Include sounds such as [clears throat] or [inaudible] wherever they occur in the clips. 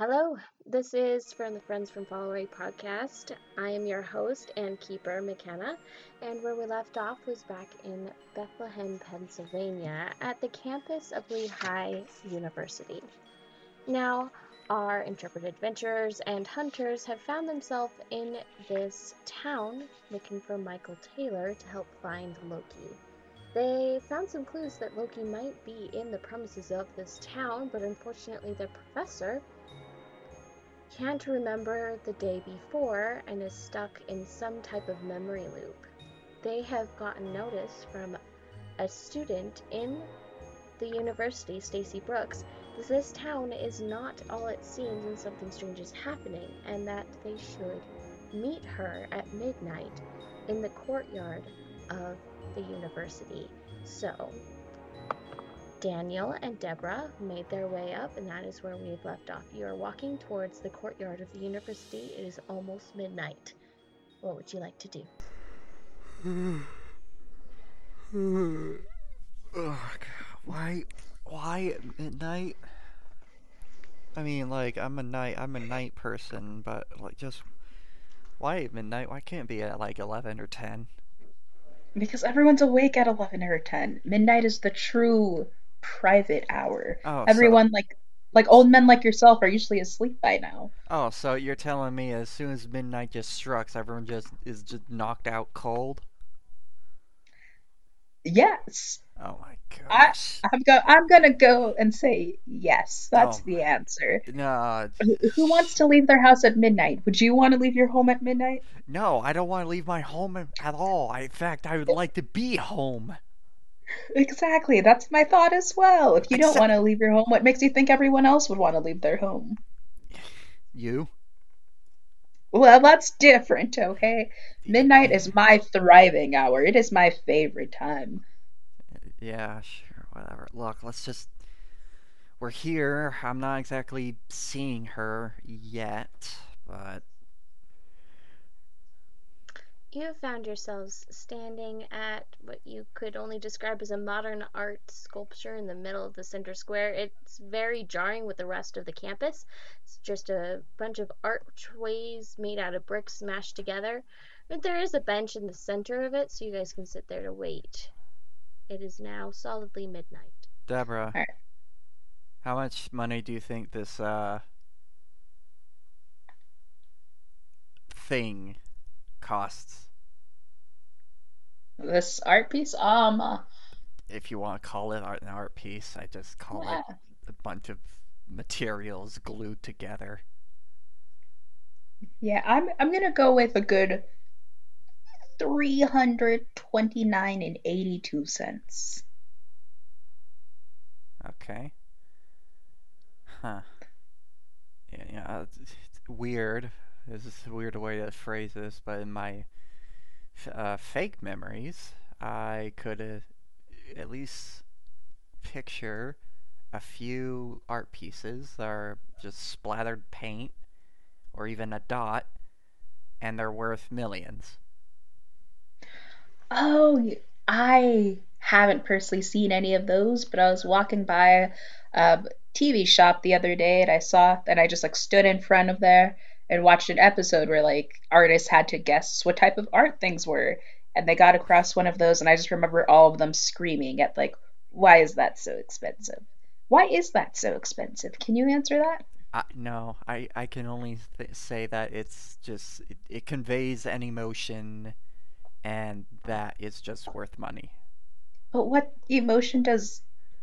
Hello, this is from the Friends from Far Away podcast. I am your host and keeper, McKenna, and where we left off was back in Bethlehem, Pennsylvania, at the campus of Lehigh University. Now, our intrepid adventurers and hunters have found themselves in this town looking for Michael Taylor to help find Loki. They found some clues that Loki might be in the premises of this town, but unfortunately, their professor can't remember the day before and is stuck in some type of memory loop. They have gotten notice from a student in the university, Stacy Brooks, that this town is not all it seems and something strange is happening, and that they should meet her at midnight in the courtyard of the university. So, Daniel and Deborah made their way up, and that is where we have left off. You are walking towards the courtyard of the university. It is almost midnight. What would you like to do? Ugh, why, why at midnight? I mean, like I'm a night, I'm a night person, but like just why at midnight? Why can't it be at like eleven or ten? Because everyone's awake at 11 or 10. Midnight is the true private hour. Oh, so Everyone like like old men like yourself are usually asleep by now. oh, so you're telling me as soon as midnight just struck, everyone just is just knocked out cold? Yes. Oh my I gosh. I'm go I'm gonna go and say yes. That's Oh the answer. no, Who who wants to leave their house at midnight? Would you want to leave your home at midnight? no, I don't want to leave my home at all. I, in fact, I would like to be home. Exactly. That's my thought as well. If you don't Except want to leave your home, what makes you think everyone else would want to leave their home? you. Well, that's different, okay? Midnight is my thriving hour. It is my favorite time. Yeah, sure, whatever. Look, let's just. We're here. I'm not exactly seeing her yet, but. You have found yourselves standing at what you could only describe as a modern art sculpture in the middle of the center square. It's very jarring with the rest of the campus. It's just a bunch of archways made out of bricks smashed together. But there is a bench in the center of it, so you guys can sit there to wait. It is now solidly midnight. Deborah, Alright. how much money do you think this, uh. thing costs? This art piece, um, uh, If you want to call it art, an art piece, I just call yeah, it a bunch of materials glued together. yeah, I'm I'm gonna go with a good 329 and 82 cents. Okay. Huh. Yeah, yeah. It's weird. This is a weird way to phrase this, but in my uh, fake memories, I could uh, at least picture a few art pieces that are just splattered paint or even a dot, and they're worth millions. Oh, I haven't personally seen any of those, but I was walking by a TV shop the other day and I saw and I just like stood in front of there and watched an episode where like artists had to guess what type of art things were. And they got across one of those and I just remember all of them screaming at like, why is that so expensive? Why is that so expensive? Can you answer that? I, no, I, I can only th- say that it's just it, it conveys an emotion, and that is just worth money. But what emotion does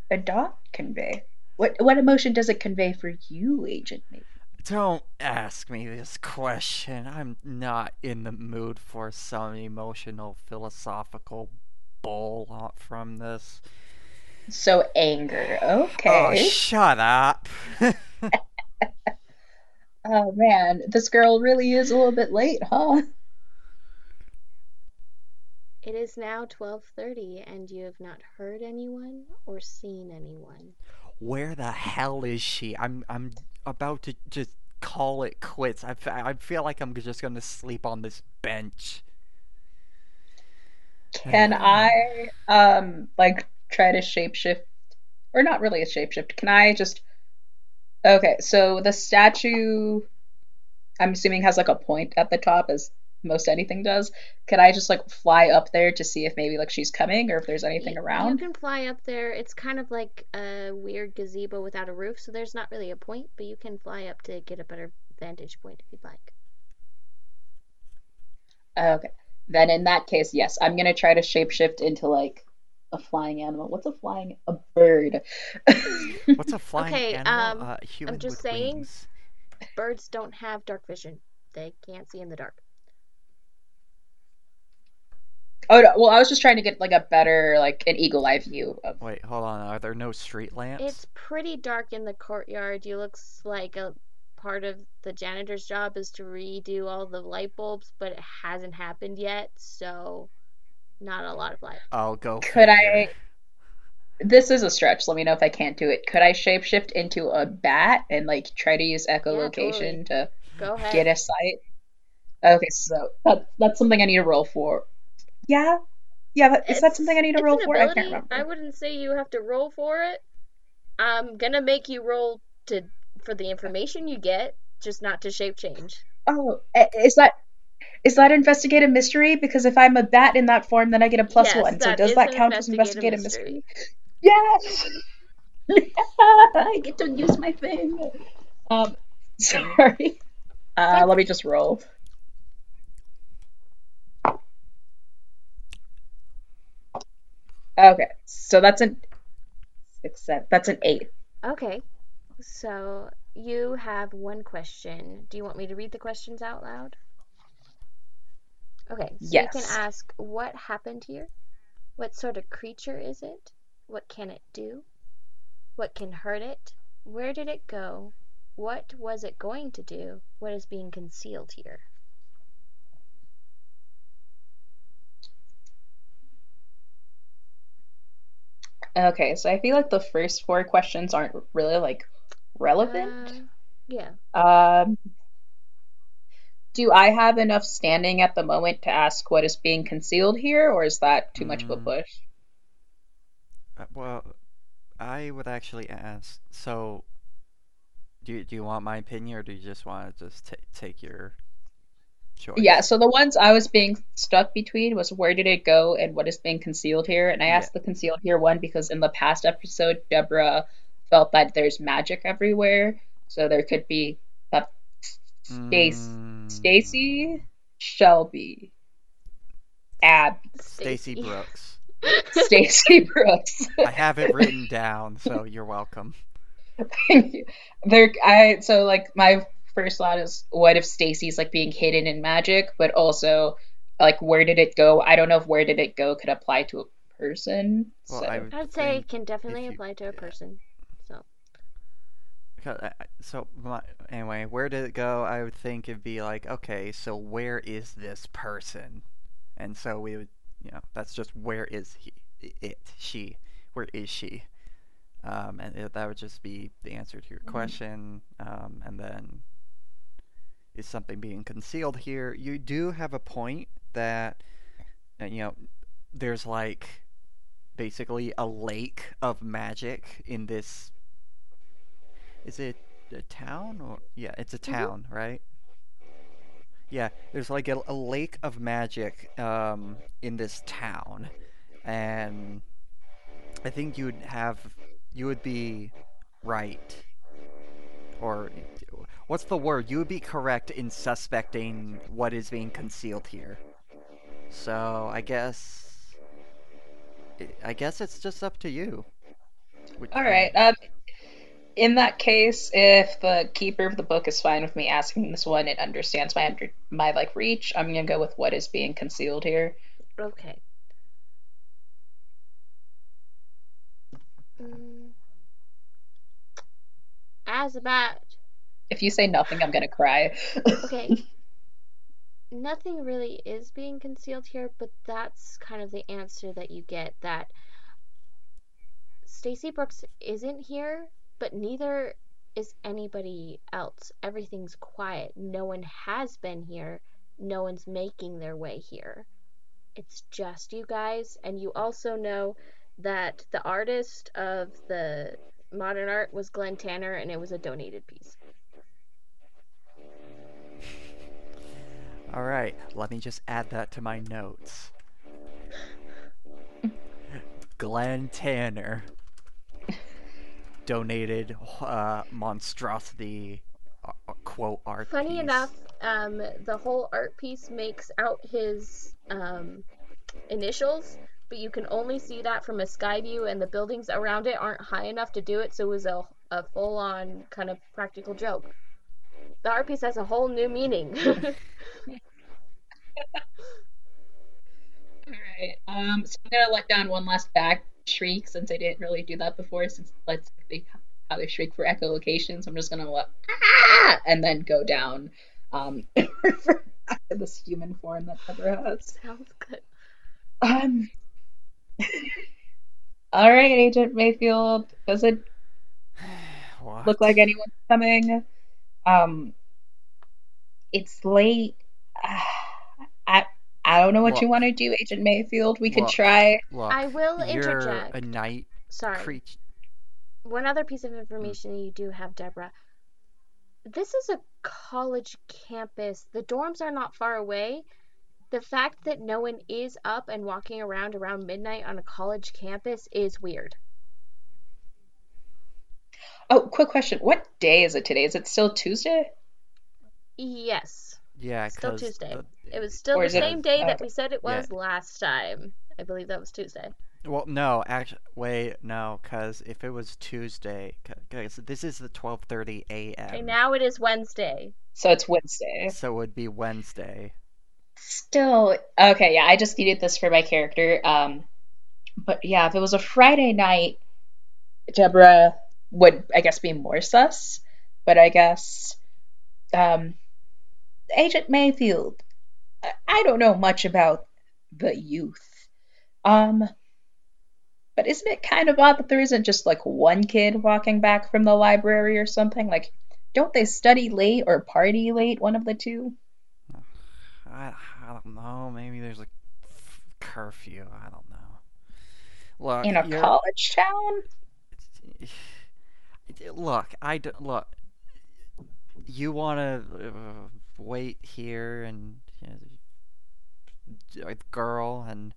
a dot convey? What what emotion does it convey for you, Agent Maybe? Don't ask me this question. I'm not in the mood for some emotional philosophical bull from this. So anger. Okay. Oh, Okay. shut up. [laughs] Oh man, this girl really is a little bit late, huh? It is now 12:30 and you have not heard anyone or seen anyone. Where the hell is she? I'm I'm about to just call it quits. I, f- I feel like I'm just gonna sleep on this bench. Can I um like try to shapeshift or not really a shapeshift. Can I just Okay, so the statue, I'm assuming has like a point at the top, as most anything does. Could I just like fly up there to see if maybe like she's coming or if there's anything Y- You around? can fly up there. It's kind of like a weird gazebo without a roof, so there's not really a point, but you can fly up to get a better vantage point if you'd like. Okay. Then in that case, yes, I'm gonna try to shapeshift into like a flying animal. What's a flying? A bird. [laughs] What's a flying Okay, animal? um, Uh, I'm human just with saying, wings. birds don't have dark vision. They can't see in the dark. Oh no, well, I was just trying to get like a better, like an eagle eye view of. Wait, hold on. Are there no street lamps? It's pretty dark in the courtyard. You looks like a part of the janitor's job is to redo all the light bulbs, but it hasn't happened yet, so not a lot of light. I'll go Could figure. I? This is a stretch. Let me know if I can't do it. Could I shapeshift into a bat and like try to use Yeah, echolocation to Go ahead. get a sight? Okay, so that that's something I need to roll for. Yeah, yeah. Is that something I need to roll an for? I can't ability. I wouldn't say you have to roll for it. I'm gonna make you roll to for the information you get, just not to shape change. Oh, is that is that investigate a mystery? Because if I'm a bat in that form, then I get a plus Yes, one. So does that count as investigate a mystery. mystery? Yes. [laughs] I get to use my thing. Um, [laughs] sorry. Uh, let me just roll. Okay, so that's an six, seven. That's an eight. Okay, so you have one question. Do you want me to read the questions out loud? Okay, so you can ask what happened here? What sort of creature is it? What can it do? What can hurt it? Where did it go? What was it going to do? What is being concealed here? Okay, so I feel like the first four questions aren't really like relevant. Uh, yeah. Um, do I have enough standing at the moment to ask what is being concealed here, or is that too much of a Mm, push? uh, well, I would actually ask. So, do you, do you want my opinion, or do you just want to just ta take your Yeah, so the ones I was being stuck between was where did it go and what is being concealed here, and I Yeah. asked the concealed here one because in the past episode, Deborah felt that there's magic everywhere, so there could be that Stace, Mm, Stacy, Shelby, Abby, Stacy Stacy. Brooks. [laughs] Stacy Brooks. I have it written down, so you're welcome. [laughs] Thank you. There, I so like my first thought is what if Stacy's like being hidden in magic, but also like where did it go? I don't know if where did it go could apply to a person. Well, I, would I'd say it can definitely you, apply to a yeah. person. So, Because I, I- so my, anyway, where did it go? I would think it'd be like, okay, so where is this person? And so we would, you know, that's just where is he, it, she, where is she? Um, and it, that would just be the answer to your question. Um, and then is something being concealed here? You do have a point that, uh, you know, there's like basically a lake of magic in this is it a town or yeah, it's a hmm town, right? Yeah, there's like a, a lake of magic um, in this town, and I think you would have you would be right, or what's the word? You would be correct in suspecting what is being concealed here. So I guess I guess it's just up to you. Would- all I right. mean, Um, in that case, if the keeper of the book is fine with me asking this one it understands my under my like reach, I'm gonna go with what is being concealed here. okay. Mm, as about If you say nothing, I'm gonna cry. okay, [laughs] nothing really is being concealed here, but that's kind of the answer that you get that Stacy Brooks isn't here, but neither is anybody else. Everything's quiet. No one has been here. No one's making their way here. It's just you guys, and you also know that the artist of the modern art was Glenn Tanner, and it was a donated piece. All right, let me just add that to my notes. Glenn Tanner donated uh, monstrosity uh, uh, quote art. Funny piece. enough, um, the whole art piece makes out his um, initials, but you can only see that from a sky view, and the buildings around it aren't high enough to do it, so it was a, a full on kind of practical joke. The art piece has a whole new meaning. [laughs] Alright, um, so I'm gonna let down one last back shriek since I didn't really do that before, since let's see how they shriek for echolocation, so I'm just gonna let ah! and then go down um [laughs] back to this human form that Deborah has. Sounds good. Um [laughs] Alright, Agent Mayfield, does it [sighs] What? look like anyone's coming? Um it's late. [sighs] I I don't know what you want to do, Agent Mayfield. We could Look. try. Look, I will you're interject. a night Sorry. creature. One other piece of information you do have, Deborah. This is a college campus. The dorms are not far away. The fact that no one is up and walking around around midnight on a college campus is weird. Oh, quick question. What day is it today? Is it still Tuesday? Yes, Yeah, still Tuesday. the- it was still Or the is it- same day that we said it was last time. I believe that was Tuesday. Well, no, actually, wait, no, because if it was Tuesday, because this is the 12:30 a.m. And now it is Wednesday. So it's Wednesday. so it would be Wednesday. Still, okay, yeah, I just needed this for my character. Um, but yeah, if it was a Friday night, Deborah would, I guess, be more sus. But I guess, um, Agent Mayfield, I- don't know much about the youth. Um, but isn't it kind of odd that there isn't just like one kid walking back from the library or something? Like, don't they study late or party late? One of the two? I, I don't know. Maybe there's a curfew. I don't know. Look, In a college town? Look, I d- look. You want to uh, wait here and you know, a girl and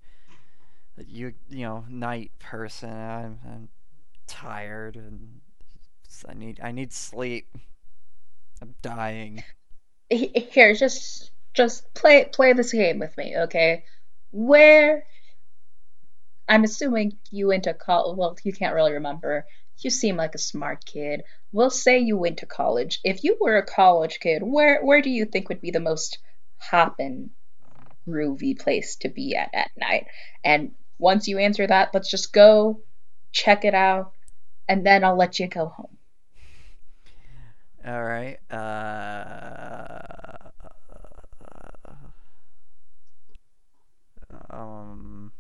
you you know night person. I'm, I'm tired and I need I need sleep. I'm dying. Here, just just play play this game with me, okay? Where I'm assuming you went to college. Well, you can't really remember. You seem like a smart kid. We'll say you went to college. If you were a college kid, where where do you think would be the most hoppin', groovy place to be at at night? And once you answer that, let's just go check it out, and then I'll let you go home. All right. Uh, um.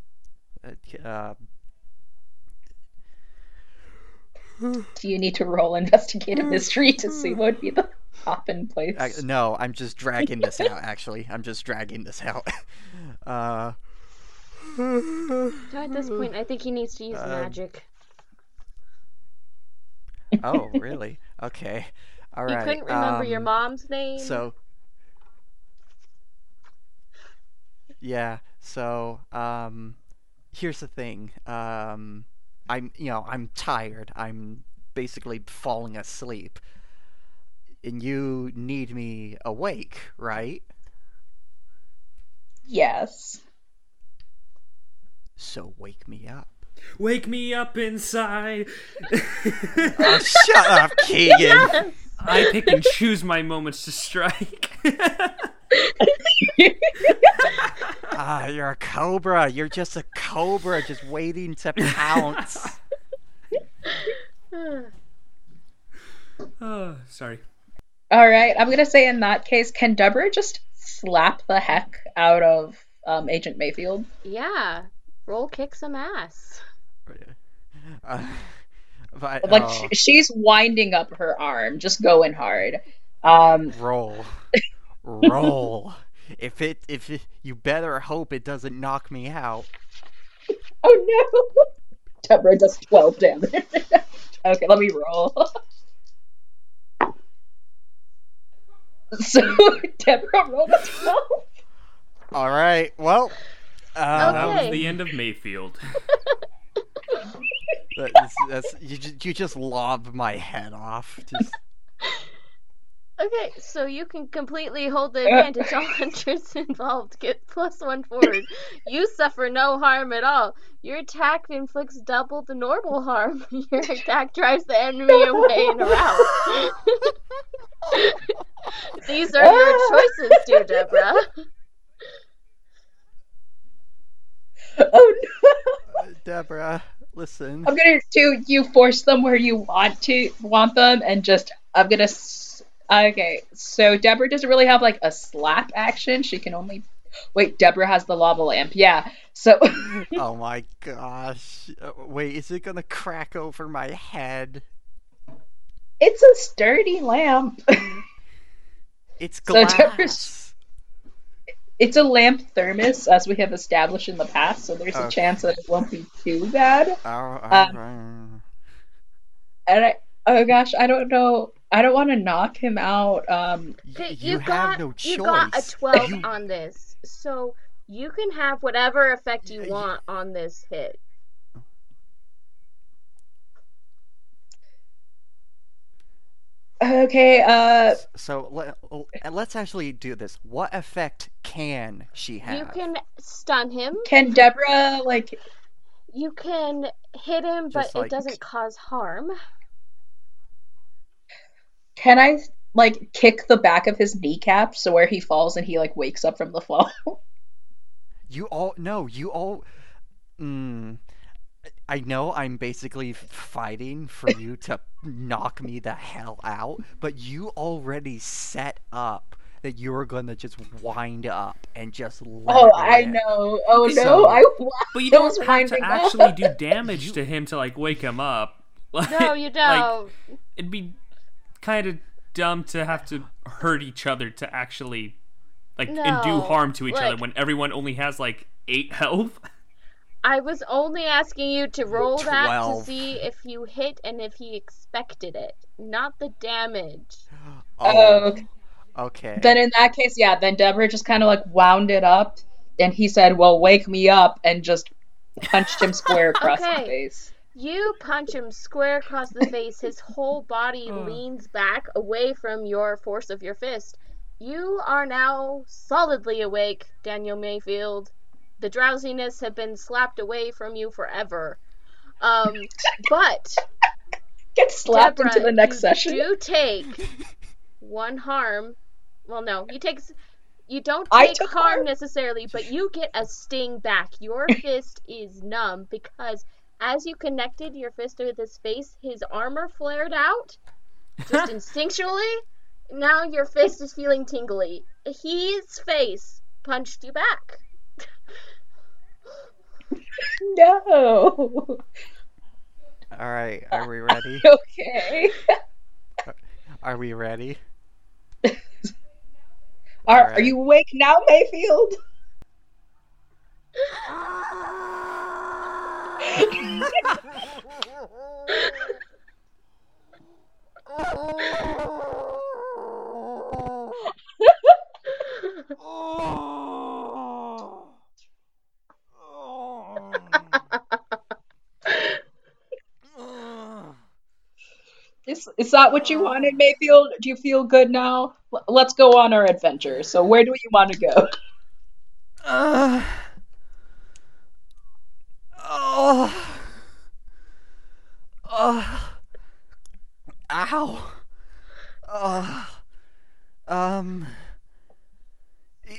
Uh, Do you need to roll investigate a mystery to see what would be the hoppin' place? I, no, I'm just dragging this out. [laughs] Actually, I'm just dragging this out. [laughs] Uh. So at this point, I think he needs to use Um, magic. Oh, [laughs] really? Okay. All You couldn't remember your um, mom's name. So. Yeah. So, um, here's the thing. Um, I'm, you know, I'm tired. I'm basically falling asleep. And you need me awake, right? Yes. So wake me up. Wake me up inside. Oh, [laughs] shut up, Keegan. [laughs] Yes! I pick and choose my moments to strike. [laughs] Ah, you're a cobra. You're just a cobra, just waiting to pounce. [sighs] oh, sorry. All right, I'm gonna say in that case, can Deborah just slap the heck out of um, Agent Mayfield? yeah. Roll kick some ass. Uh, [laughs] but, Like oh, she's winding up her arm, just going hard. Um, roll, [laughs] roll. If it, if it, you better hope it doesn't knock me out. [laughs] oh no! Deborah does 12 damage. okay, let me roll. So Deborah rolled a 12. All right. Well, uh, That was the end of Mayfield. That's, that's you. ju- You just lob my head off. Just [laughs] Okay, so you can completely hold the uh. advantage. All hunters [laughs] involved get plus one forward. You suffer no harm at all. Your attack inflicts double the normal harm. [laughs] Your attack drives the enemy away in a rout. These are your choices, dear Deborah. Oh no. Uh, Deborah, listen. I'm gonna do you force them where you want to want them and just I'm gonna okay so Deborah doesn't really have like a slap action she can only wait Deborah has the lava lamp yeah so [laughs] Oh my gosh. Uh, wait, is it gonna crack over my head? it's a sturdy lamp It's [laughs] So glass. Deborah's- it's a lamp thermos as we have established in the past so there's a chance that it won't be too bad Oh, Um, and I oh gosh I don't know I don't want to knock him out um Y- Okay, you, you, have got no choice. you got a twelve on this, so you can have whatever effect you Y- y- want on this hit. Okay uh So let, let's actually do this. What effect can she have? You can stun him. can Deborah like You can hit him, but like- it doesn't cause harm. Can I like kick the back of his kneecap so where he falls and he like wakes up from the fall? [laughs] You all no. You all. Mm, I know I'm basically fighting for [laughs] you to knock me the hell out, but you already set up that you were gonna just wind up and just oh, let oh, I rip. know. Oh Okay, no, I But you don't have winding to up. actually do [laughs] damage to him to like wake him up. [laughs] Like, No, you don't. it'd be kind of dumb to have to hurt each other to actually like and do harm to each other when everyone only has like eight health. I was only asking you to roll that to see if you hit and if he expected it, not the damage. [gasps] Oh, oh, okay. okay. Then in that case, yeah, then Deborah just kind of like wound it up and he said, "Well, wake me up," and just punched him square [laughs] across the face. You punch him square across the face. His whole body [sighs] oh. leans back away from your force of your fist. You are now solidly awake, Daniel Mayfield. The drowsiness have been slapped away from you forever. Um, but Get slapped Deborah, into the next you session. do take one harm. Well, no, you take. You don't take took harm harm? necessarily, but you get a sting back. Your [laughs] fist is numb because as you connected your fist with his face, his armor flared out just [laughs] instinctually. Now your fist is feeling tingly. His face punched you back. No. All right. Are we [laughs] ready? okay. Are we ready? Are, are you awake now, Mayfield? [laughs] [laughs] Is, is that what you wanted, Mayfield? Do you feel good now? L- let's go on our adventure. So, where do you want to go? Uh, oh. Oh. Ow. Oh. Um.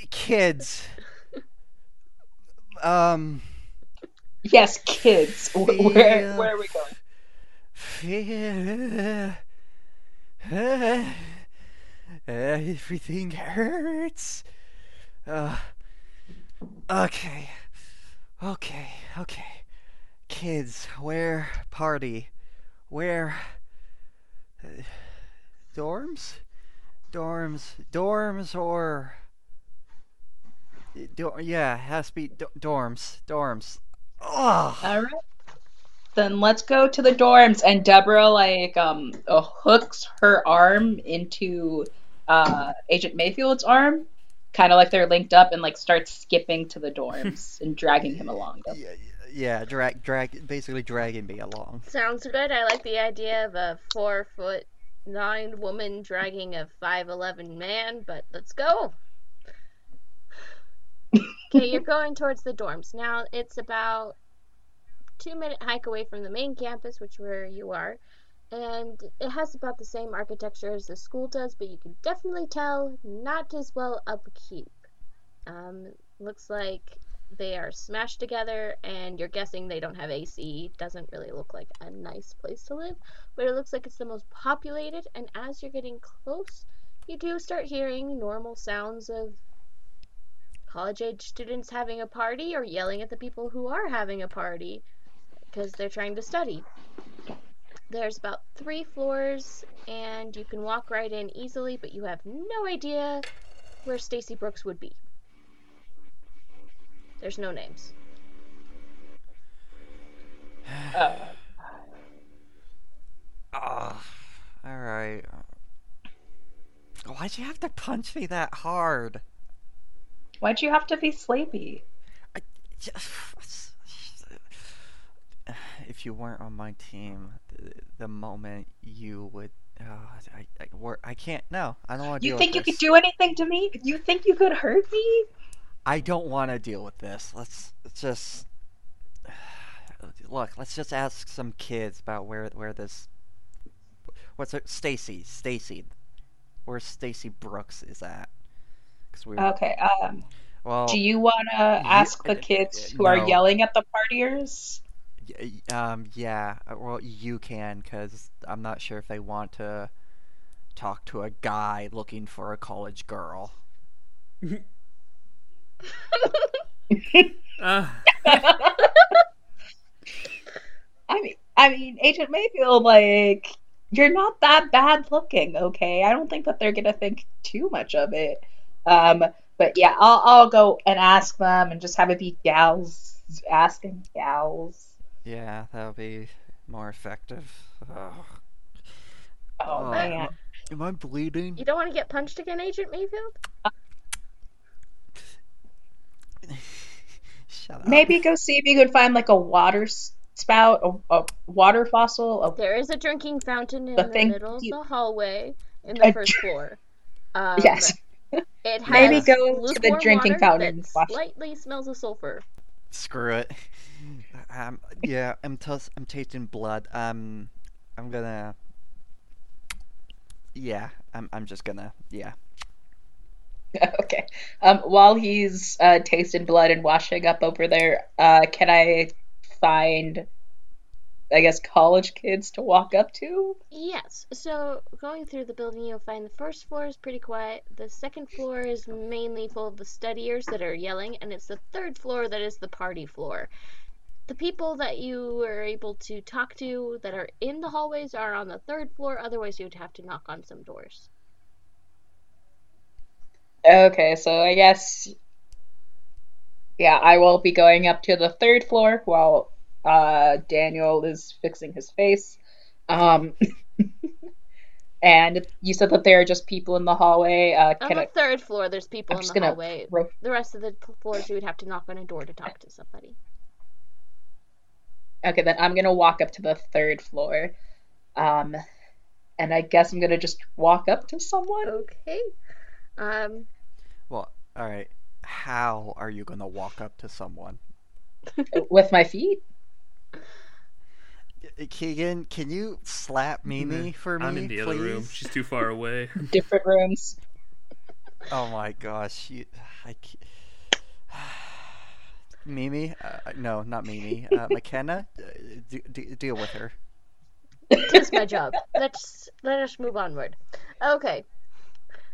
Kids. Um. Yes, kids. Wh- Where, where are we going? Everything hurts. Uh, okay. Okay, okay. Kids, where party? Where uh, dorms? Dorms, dorms or do- yeah, has to be do- dorms, dorms. Ugh. All right. Then let's go to the dorms. And Deborah like um uh, hooks her arm into uh Agent Mayfield's arm, kind of like they're linked up, and like starts skipping to the dorms [laughs] and dragging him along. Them. Yeah, yeah, drag, drag, basically dragging me along. Sounds good. I like the idea of a four foot nine woman dragging a five eleven man, but let's go. [laughs] okay, you're going towards the dorms. Now it's about two minute hike away from the main campus, which where you are. And it has about the same architecture as the school does, but you can definitely tell not as well upkeep. Um, looks like they are smashed together, and you're guessing they don't have AC. Doesn't really look like a nice place to live, but it looks like it's the most populated. And as you're getting close, you do start hearing normal sounds of college age students having a party or yelling at the people who are having a party because they're trying to study. There's about three floors, and you can walk right in easily, but you have no idea where Stacy Brooks would be. There's no names. Uh, [sighs] Ah, all right. Why'd you have to punch me that hard? why'd you have to be sleepy? I [sighs] just, [sighs] if you weren't on my team, the, the moment you would, uh, I, I, I can't. No, I don't want to. Deal You think you with could do anything to me? You think you could hurt me? I don't want to deal with this. Let's, let's just [sighs] look. Let's just ask some kids about where where this. What's it? Stacy. Stacy. Where Stacy Brooks is at. Cause we. Okay. Um. well. Do you want to ask the uh, kids uh, who are yelling at the partiers? Y- y- Um, yeah, uh, well, you can, because I'm not sure if they want to talk to a guy looking for a college girl. Uh, [laughs] I mean, I mean, Agent Mayfield, like, you're not that bad looking, okay? I don't think that they're gonna think too much of it. Um, but yeah, I'll I'll go and ask them and just have it be gals asking gals. Yeah, that'll be more effective. Ugh. Oh Oh. man. Am I bleeding? You don't want to get punched again, Agent Mayfield? [laughs] Shut up. Maybe go see if you could find like a water spout, a, a water fossil. A, There is a drinking fountain in The the, thing middle of the hallway in the A first floor. Um, yes. It has Maybe go to the drinking fountain that and wash it. slightly smells of sulfur. Screw it. Um, yeah, I'm tus- I'm tasting blood. Um, I'm gonna. Yeah, I'm. I'm just gonna. Yeah. [laughs] Okay. Um, while he's uh, tasting blood and washing up over there, uh, can I find, I guess, college kids to walk up to? Yes, so going through the building, you'll find the first floor is pretty quiet. The second floor is mainly full of the studiers that are yelling, and it's the third floor that is the party floor. The people that you were able to talk to that are in the hallways are on the third floor, otherwise, you would have to knock on some doors. Okay, so I guess, yeah, I will be going up to the third floor while uh, Daniel is fixing his face. Um, [laughs] and you said that there are just people in the hallway. Uh, On the I? third floor, there's people I'm in the hallway. The rest of the floors, you would have to knock on a door to talk to somebody. Okay, then I'm gonna walk up to the third floor. Um, and I guess I'm gonna just walk up to someone. Okay. Um, Well, all right. How are you gonna walk up to someone? [laughs] with my feet. Keegan, can you slap Mimi for me, I'm in the please? other room. She's too far away. [laughs] Different rooms. Oh my gosh, you, I can't. Mimi, uh, no, not Mimi. Uh, [laughs] McKenna, uh, d- d- deal with her. It is my job. Let's let us move onward. Okay.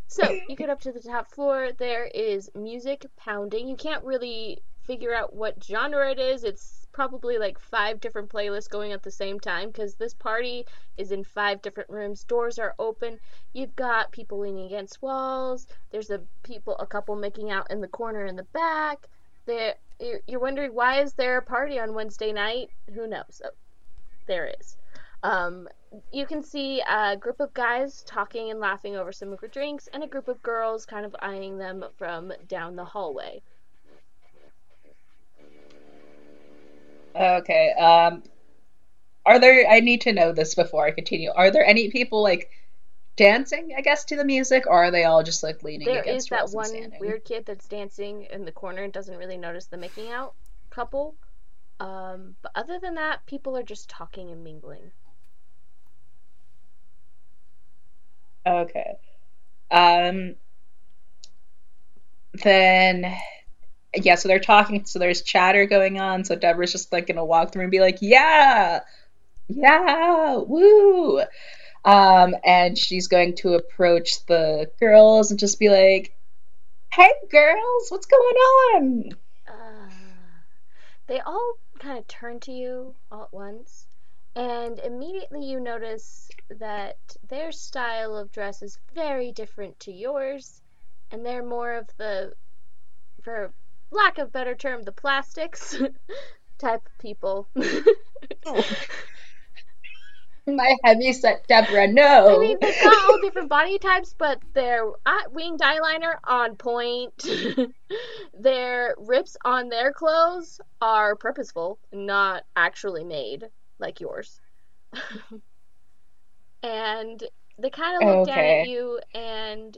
So you get up to the top floor. There is music pounding. You can't really figure out what genre it is. It's probably like five different playlists going at the same time because this party is in five different rooms. Doors are open. You've got people leaning against walls. There's a people, a couple making out in the corner in the back. There, you're you're wondering why is there a party on Wednesday night? Who knows? there is. Um, you can see a group of guys talking and laughing over some drinks, and a group of girls kind of eyeing them from down the hallway. Okay. Um, are there? I need to know this before I continue. Are there any people like dancing? I guess to the music, or are they all just like leaning There is against that one weird kid that's dancing in the corner and doesn't really notice the making out couple. Um, but other than that, people are just talking and mingling. Okay. Um. Then, yeah. So they're talking. So there's chatter going on. So Deborah's just like gonna walk through and be like, "Yeah, yeah, woo." Um, and she's going to approach the girls and just be like, "Hey, girls, what's going on?" Uh, they all kind of turn to you all at once, and immediately you notice that their style of dress is very different to yours, and they're more of the, for lack of better term, the plastics [laughs] type of people. [laughs] My heavy set Deborah, no. I mean, they've got all different body types, but their uh, winged eyeliner on point. [laughs] their rips on their clothes are purposeful, not actually made like yours. [laughs] and they kind of look down at you, and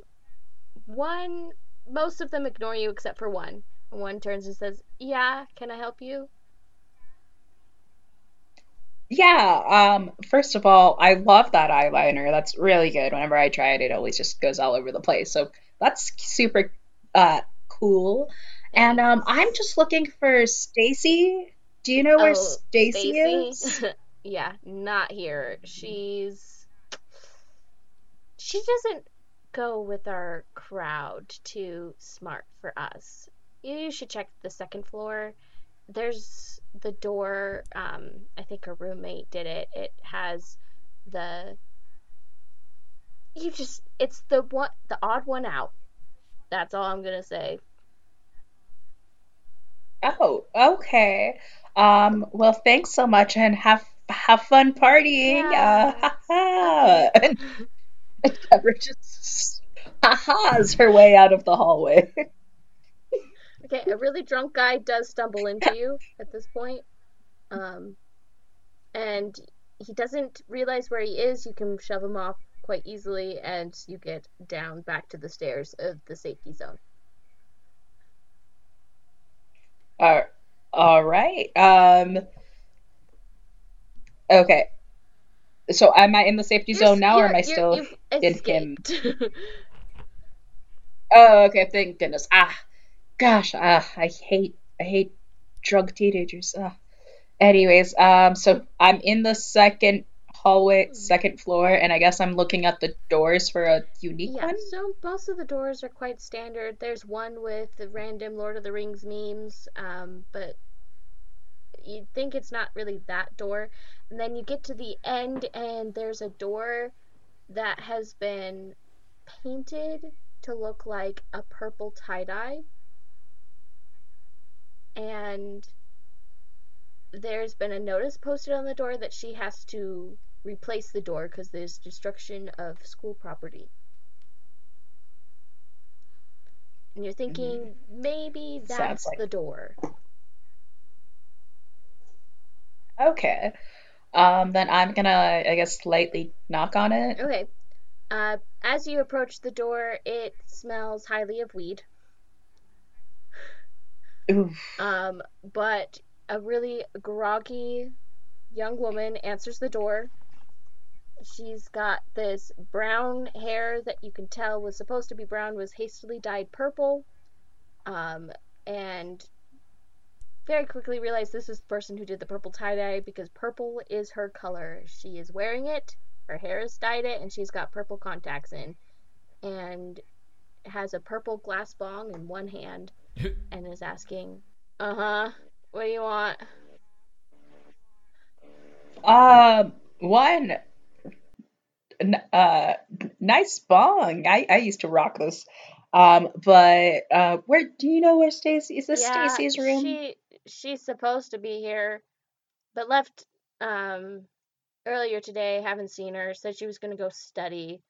one, most of them ignore you except for one. One turns and says, "Yeah, can I help you?" Yeah, um, first of all, I love that eyeliner. That's really good. Whenever I try it, it always just goes all over the place. So that's super uh cool. And um I'm just looking for Stacy. Do you know where Oh, Stacy is? [laughs] Yeah, not here. She's she doesn't go with our crowd too smart for us. You should check the second floor. There's the door. Um, I think her roommate did it. It has the. You just. It's the one. The odd one out. That's all I'm gonna say. Oh, okay. Um, well, thanks so much and have have fun partying. Uh, ha ha. And Deborah just ha ha's her way out of the hallway. [laughs] Okay, a really drunk guy does stumble into you at this point. Um, and he doesn't realize where he is. You can shove him off quite easily, and you get down back to the stairs of the safety zone. Uh, all right. Um, okay. So am I in the safety You're, zone now, or am I still in him? [laughs] Oh, okay. Thank goodness. Ah, gosh. Ah, I hate I hate drunk teenagers. Ah. Anyways, um, so I'm in the second hallway, second floor, and I guess I'm looking at the doors for a unique yeah, one. so most of the doors are quite standard. There's one with the random Lord of the Rings memes, um, but you'd think it's not really that door. And then you get to the end, and there's a door that has been painted to look like a purple tie dye. And there's been a notice posted on the door that she has to replace the door because there's destruction of school property. And you're thinking maybe that's like- the door. Okay. Um, then I'm gonna, I guess, lightly knock on it. Okay. Uh, as you approach the door, it smells highly of weed. Oof. Um, but a really groggy young woman answers the door. She's got this brown hair that you can tell was supposed to be brown, was hastily dyed purple. Um, and very quickly realized this is the person who did the purple tie dye because purple is her color. She is wearing it, her hair is dyed it, and she's got purple contacts in. And has a purple glass bong in one hand [laughs] and is asking, "Uh huh, what do you want?" Um, one, n- uh, nice bong. I I used to rock this. Um, but uh, where do you know where Stacy? Is this yeah, Stacy's room? she she's supposed to be here, but left um earlier today. Haven't seen her. Said she was gonna go study.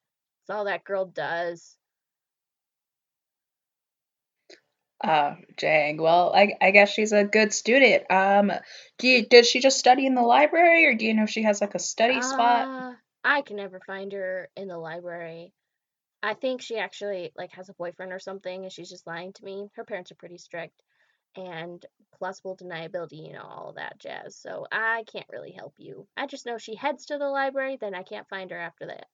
That's all that girl does. Uh, dang. Well, I I guess she's a good student. Um, do you, does she just study in the library, or do you know if she has like a study spot? Uh, I can never find her in the library. I think she actually like has a boyfriend or something, and she's just lying to me. Her parents are pretty strict, and plausible deniability, you know, all that jazz. So I can't really help you. I just know she heads to the library, then I can't find her after that.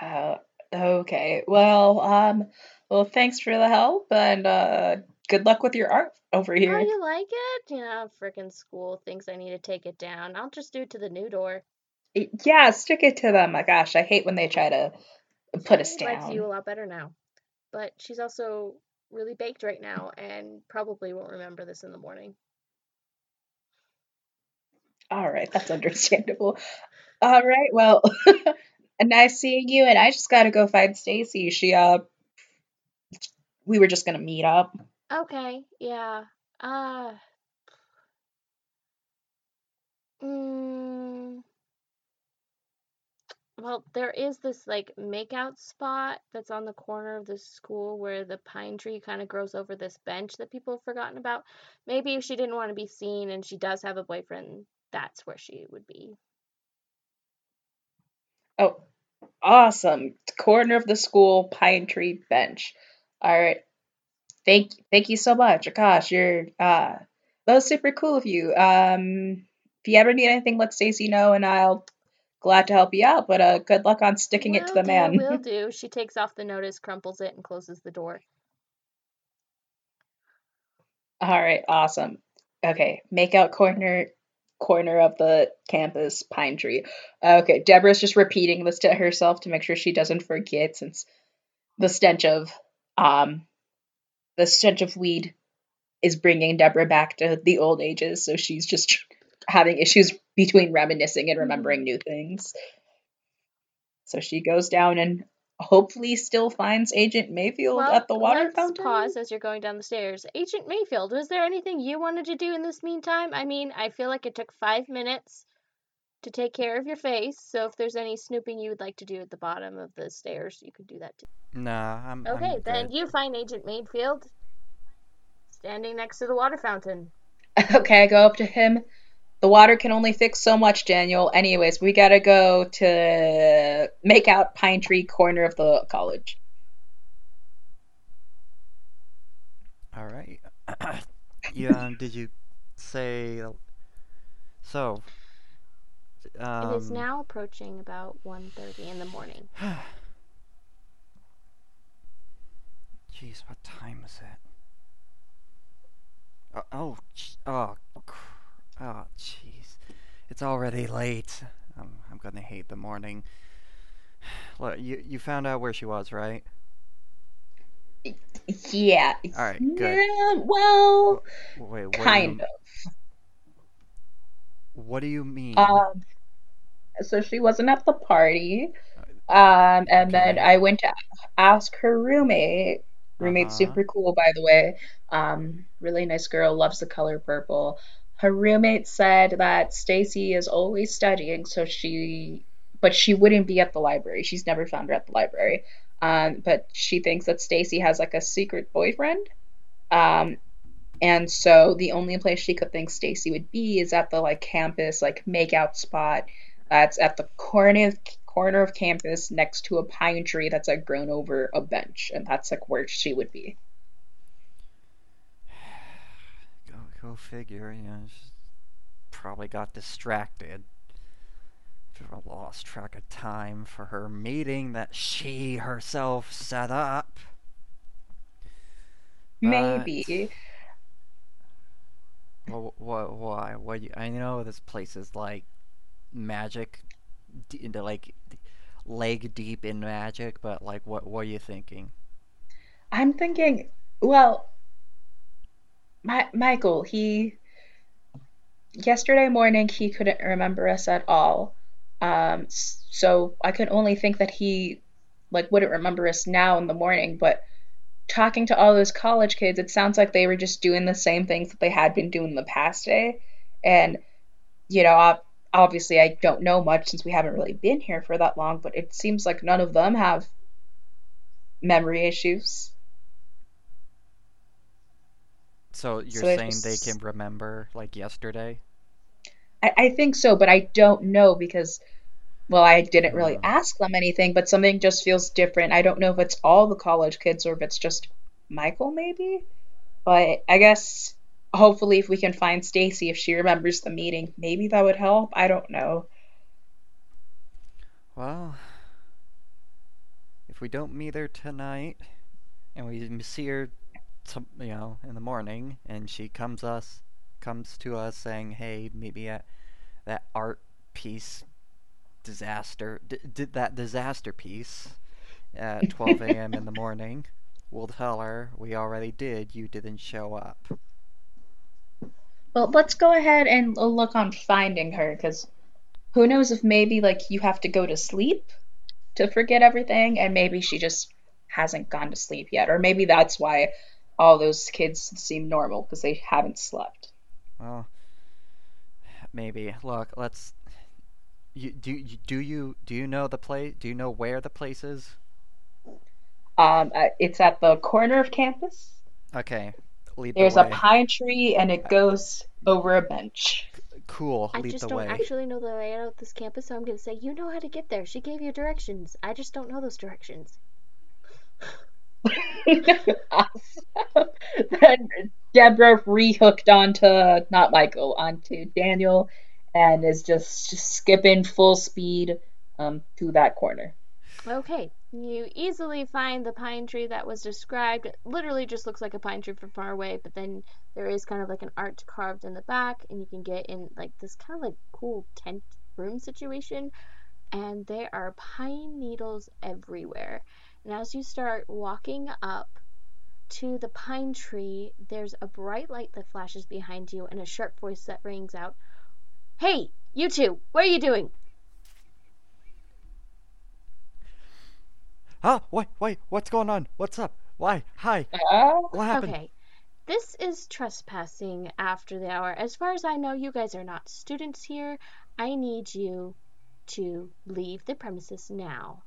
Uh, okay. Well, um, well, thanks for the help, and uh, good luck with your art over Oh, here. you like it? You know, frickin' school thinks I need to take it down. I'll just do it to the new door. Yeah, stick it to them. My gosh, I hate when they try to put us She likes you a down. lot better now. But she's also really baked right now and probably won't remember this in the morning. All right, that's understandable. All right, well, [laughs] nice seeing you, and I just gotta go find Stacy. She uh, we were just gonna meet up. Okay, yeah. Uh, mm, well, there is this like makeout spot that's on the corner of the school where the pine tree kind of grows over this bench that people have forgotten about. Maybe if she didn't want to be seen and she does have a boyfriend, that's where she would be. Oh, awesome! Corner of the school, pine tree bench. All right, thank thank you so much. Gosh, you're uh, that was super cool of you. Um, if you ever need anything, let Stacy know, and I'll glad to help you out. But uh, good luck on sticking it to the do, man. will [laughs] do. She takes off the notice, crumples it, and closes the door. All right, awesome. Okay, make out corner corner of the campus pine tree. Okay, Deborah's just repeating this to herself to make sure she doesn't forget since the stench of um the stench of weed is bringing Deborah back to the old ages, so she's just [laughs] having issues between reminiscing and remembering new things. So she goes down and hopefully still finds Agent Mayfield Well, at the water let's fountain. pause as you're going down the stairs. Agent Mayfield, was there anything you wanted to do in this meantime? I mean, I feel like it took five minutes to take care of your face, so if there's any snooping you would like to do at the bottom of the stairs, you could do that too. Nah, I'm Okay, I'm then good. you find Agent Mayfield standing next to the water fountain. [laughs] Okay, I go up to him. The water can only fix so much, Daniel. Anyways, we gotta go to make out Pine Tree corner of the college. All right. [coughs] you um, did you say so? Um, it is now approaching about 1.30 in the morning. [sighs] Jeez, what time is it? Oh, oh, oh, cr- oh, jeez, it's already late. I'm, I'm gonna hate the morning. [sighs] Look, you you found out where she was, right? Yeah. All right, good. Yeah, well, Wait, what do you kind of. What do you mean? Um, so she wasn't at the party. Um, and then I went to ask her roommate. Roommate's Uh-huh. super cool, by the way. Um, really nice girl, loves the color purple. Her roommate said that Stacy is always studying, so she, but she wouldn't be at the library. She's never found her at the library. Um, but she thinks that Stacy has like a secret boyfriend. Um, and so the only place she could think Stacy would be is at the like campus like makeout spot that's at the corner of, corner of campus next to a pine tree that's like grown over a bench, and that's like where she would be. Go figure. You know, probably got distracted. Lost track of time for her meeting that she herself set up. But Maybe. Well, what? Why? What? You, I know this place is like magic, into like leg deep in magic, but like, what? What are you thinking? I'm thinking, well, my Michael, he yesterday morning he couldn't remember us at all. Um, so I could only think that he like wouldn't remember us now in the morning, but talking to all those college kids, it sounds like they were just doing the same things that they had been doing the past day. And you know, obviously I don't know much since we haven't really been here for that long, but it seems like none of them have memory issues. So you're So saying they can remember like yesterday? I, I think so, but I don't know because, well, I didn't really ask them anything, but something just feels different. I don't know if it's all the college kids or if it's just Michael, maybe. But I guess hopefully if we can find Stacy, if she remembers the meeting, maybe that would help. I don't know. Well, if we don't meet her tonight, and we see her, you know, in the morning, and she comes us, comes to us saying, "Hey, meet me at that art piece disaster, d- did that disaster piece at [laughs] 12 a.m. in the morning." We'll tell her we already did. You didn't show up. Well, let's go ahead and look on finding her, because who knows if maybe like you have to go to sleep to forget everything, and maybe she just hasn't gone to sleep yet, or maybe that's why all those kids seem normal because they haven't slept. Well, maybe. Look, let's. You, do you- do you do you know the place? Do you know where the place is? Um, uh, it's at the corner of campus. Okay, lead the There's a pine tree, and it goes over a bench. Cool, I lead just don't way. actually know the layout of this campus, so I'm gonna say you know how to get there. She gave you directions. I just don't know those directions. Then Deborah rehooked onto not Michael onto Daniel, and is just, just skipping full speed um to that corner. Okay, you easily find the pine tree that was described. It literally just looks like a pine tree from far away, but then there is kind of like an arch carved in the back, and you can get in like this kind of like cool tent room situation. And there are pine needles everywhere. And as you start walking up to the pine tree, there's a bright light that flashes behind you and a sharp voice that rings out, Hey, you two, what are you doing? Huh? Wait, wait, what's going on? What's up? Why? Hi. Uh, What happened? Okay. This is trespassing after the hour. As far as I know, you guys are not students here. I need you to leave the premises now.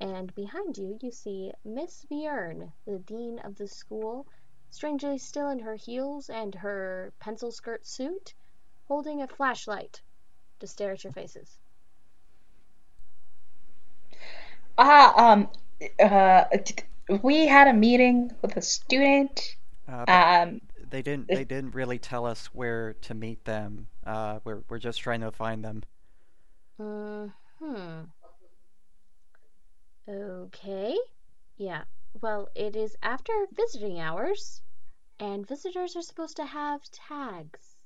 And behind you, you see Miss Bjorn, the dean of the school, strangely still in her heels and her pencil skirt suit, holding a flashlight to stare at your faces. ah, um, uh, we had a meeting with a student. Uh, Um, they didn't. They didn't really tell us where to meet them. Uh, we're we're just trying to find them. Uh, Hmm. Okay. Yeah. Well, it is after visiting hours, and visitors are supposed to have tags.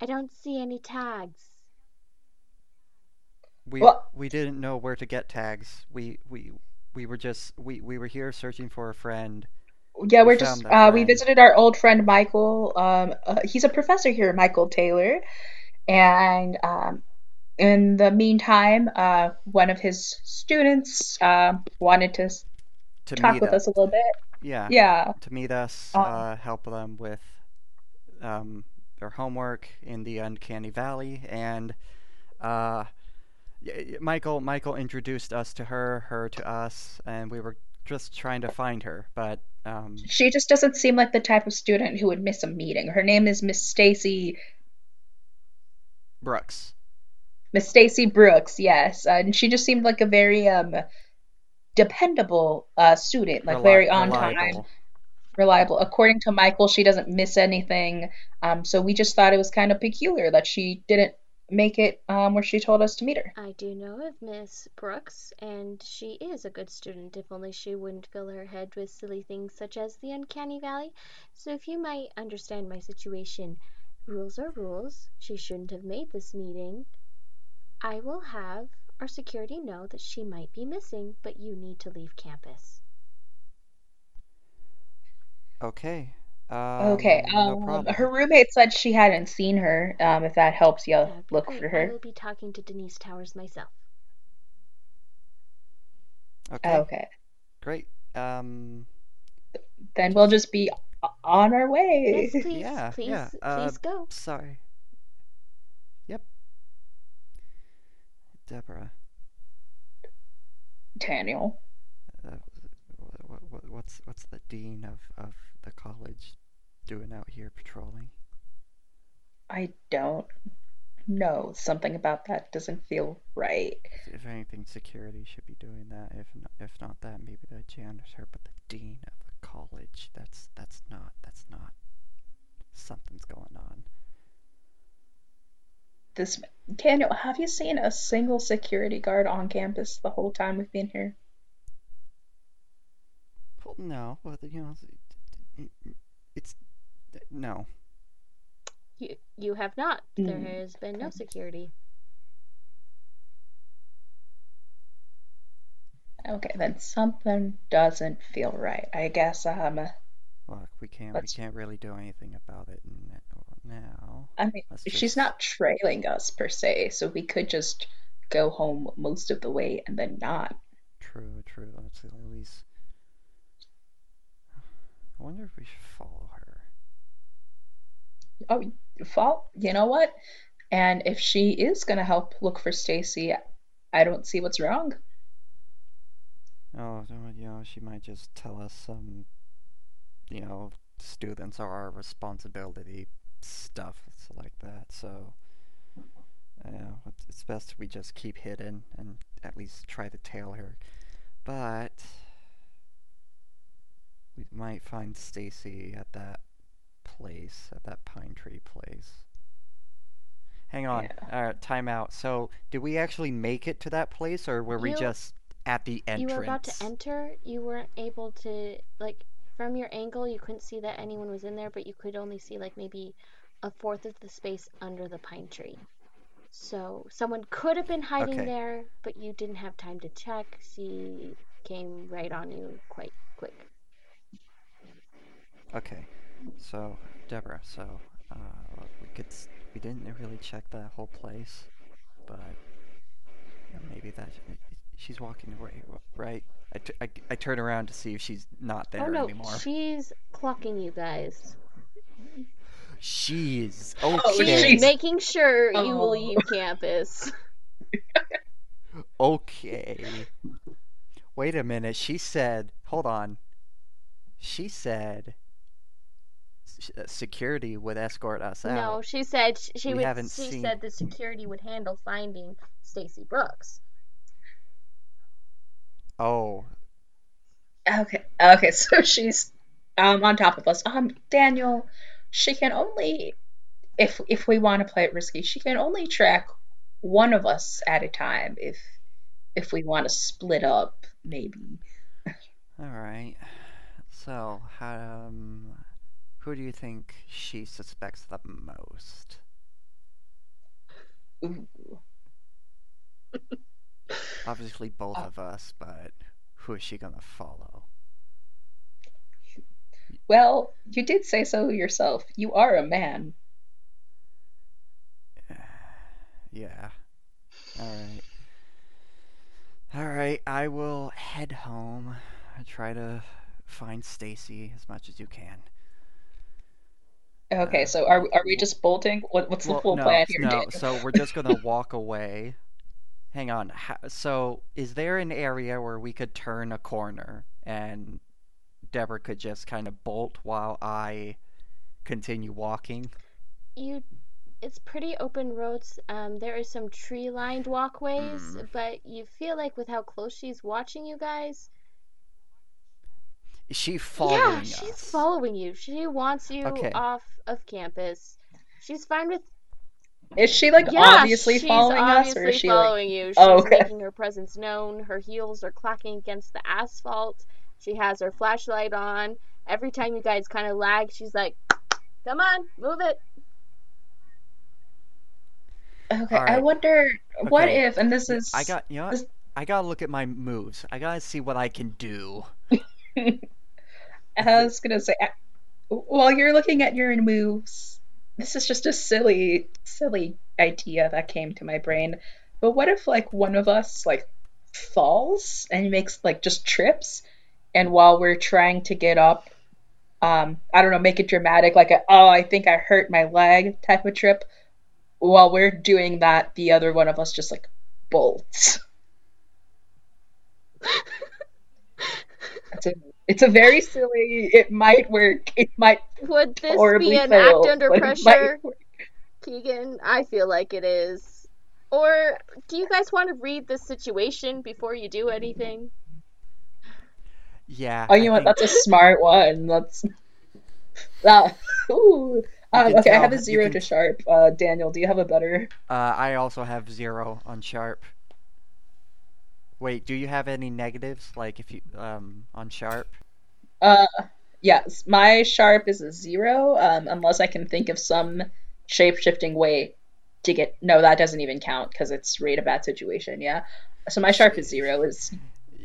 I don't see any tags. We Well- we didn't know where to get tags. We we we were just we we were here searching for a friend. yeah, We we're just uh, we visited our old friend Michael. Um, uh, he's a professor here, Michael Taylor, and um, in the meantime, uh, one of his students uh, wanted to To talk with us. us a little bit. Yeah. Yeah. To meet us. Um, Uh, help them with um their homework in the uncanny valley and uh. Michael Michael introduced us to her, her to us, and we were just trying to find her. But um, She just doesn't seem like the type of student who would miss a meeting. Her name is Miss Stacy Brooks. Miss Stacy Brooks, yes, and she just seemed like a very um dependable uh student, like Reli- very on time, reliable. reliable. According to Michael, she doesn't miss anything. Um, so we just thought it was kind of peculiar that she didn't make it um where she told us to meet her. I do know of Miss Brooks, and she is a good student, if only she wouldn't fill her head with silly things such as the uncanny valley. So if you might understand my situation, rules are rules. She shouldn't have made this meeting. I will have our security know that she might be missing, but you need to leave campus. Okay. Um, Okay, no um, problem. her roommate said she hadn't seen her. Um, if that helps you Uh, look oh, for her. I will be talking to Denise Towers myself. Okay, Okay, great. Um, then we'll just be on our way. Yes, please, yeah, please, yeah. Uh, please go. sorry. Deborah, Daniel. uh, what, what, what's what's the dean of, of the college doing out here patrolling? I don't know. Something about that doesn't feel right. If, if anything, security should be doing that. If not, if not that, maybe the janitor, but the dean of the college. That's that's not that's not. Something's going on. This Daniel, have you seen a single security guard on campus the whole time we've been here? Well, no, but you know, it- it- it's no. You you have not. There Mm. has been no security. Okay, then something doesn't feel right. I guess um Look, we can't Let's- we can't really do anything about it n- now. I mean Let's she's just- not trailing us per se, so we could just go home most of the way and then not. True, true. Let's at least. I wonder if we should follow her. Oh, fault. You know what? And if she is gonna help look for Stacy, I don't see what's wrong. Oh, you know, she might just tell us some, you know, students are our responsibility stuff like that. So, you know, it's, best we just keep hidden and at least try to tail her. But we might find Stacy at that place, at that pine tree place. Hang on. Yeah. Alright, time out. So, did we actually make it to that place, or were we just at the entrance? You were about to enter. You weren't able to like from your angle. You couldn't see that anyone was in there, but you could only see like maybe a fourth of the space under the pine tree. So someone could have been hiding Okay. there, but you didn't have time to check. She came right on you quite quick. Okay, so Deborah, so uh, we could we didn't really check that whole place, but you know, maybe that she's walking away, right? I, t- I, I turn around to see if she's not there oh no, anymore. she's clocking you guys. She is Oh, She's okay. jeez. making sure you Oh. leave campus. [laughs] Okay. Wait a minute. She said, hold on. She said uh, security would escort us out. No, she said sh- she We would. haven't She seen- said the security would handle finding Stacy Brooks. Oh, Okay, okay, [laughs] so she's um on top of us. Um, Daniel, she can only if if we want to play it risky, she can only track one of us at a time. If if we want to split up, maybe. [laughs] all right. So, um, who do you think she suspects the most? Ooh. [laughs] Obviously, both Uh, of us, but who is she gonna follow? Well, you did say so yourself. You are a man. [sighs] Yeah. Alright. Alright, I will head home. and Try to find Stacy as much as you can. Okay, Uh, so are are we just bolting? What what's the full no, plan here, no, Daniel? so we're just gonna walk away. Hang on. So, is there an area where we could turn a corner and Deborah could just kind of bolt while I continue walking? You, it's pretty open roads. Um, there is some tree-lined walkways, Mm. but you feel like with how close she's watching you guys. Is she following yeah, us? she's following you. She wants you Okay. off of campus. She's fine with. Is she like Yeah, obviously she's following us, or is she like? following you. Oh, she's Oh, okay. making her presence known. Her heels are clacking against the asphalt. She has her flashlight on. Every time you guys kind of lag, she's like, "Come on, move it." Okay, I Alright. wonder what if, and this is I got you know this- I gotta look at my moves. I gotta see what I can do. [laughs] I was gonna say, uh, while you're looking at your moves, this is just a silly, silly idea that came to my brain. But what if like one of us like falls and makes like just trips, and while we're trying to get up, um, I don't know, make it dramatic, like a oh, I think I hurt my leg type of trip. While we're doing that, the other one of us just like bolts. [laughs] A, it's a very silly. It might work. It might Would this horribly be an fail, act under but it might pressure. Keegan? I feel like it is. Or do you guys want to read the situation before you do anything? Yeah. Oh, you I know what? That's a smart one. That's that. [laughs] Ooh. Um, can okay, I have a zero can- to sharp. Uh, Daniel, do you have a better? Uh, I also have zero on sharp. Wait, do you have any negatives? Like if you um on sharp? Uh, yes, my sharp is a zero. Um, unless I can think of some shape-shifting way to get. No, that doesn't even count because it's rate a bad situation. Yeah. So my sharp is zero. Is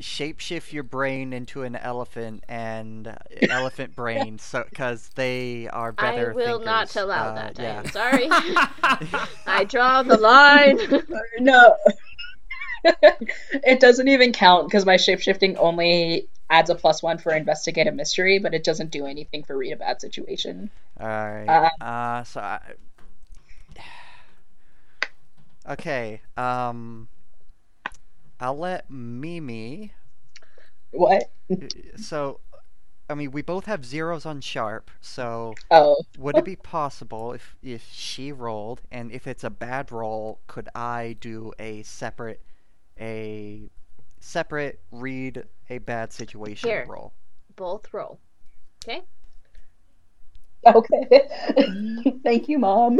Shapeshift your brain into an elephant and uh, [laughs] elephant brain, so because they are better. I will not allow Uh, that. I yeah. am sorry. [laughs] I draw the line. [laughs] no. It doesn't even count because my shape-shifting only adds a plus one for investigate a mystery, but it doesn't do anything for read a bad situation. All right. Uh, Uh, so I... okay. Um, I'll let Mimi. What? So, I mean, we both have zeros on sharp. So, Oh, would it be possible if if she rolled, and if it's a bad roll, could I do a separate a separate read a bad situation Here. roll? Both roll. Okay. [laughs] okay. [laughs] Thank you, mom.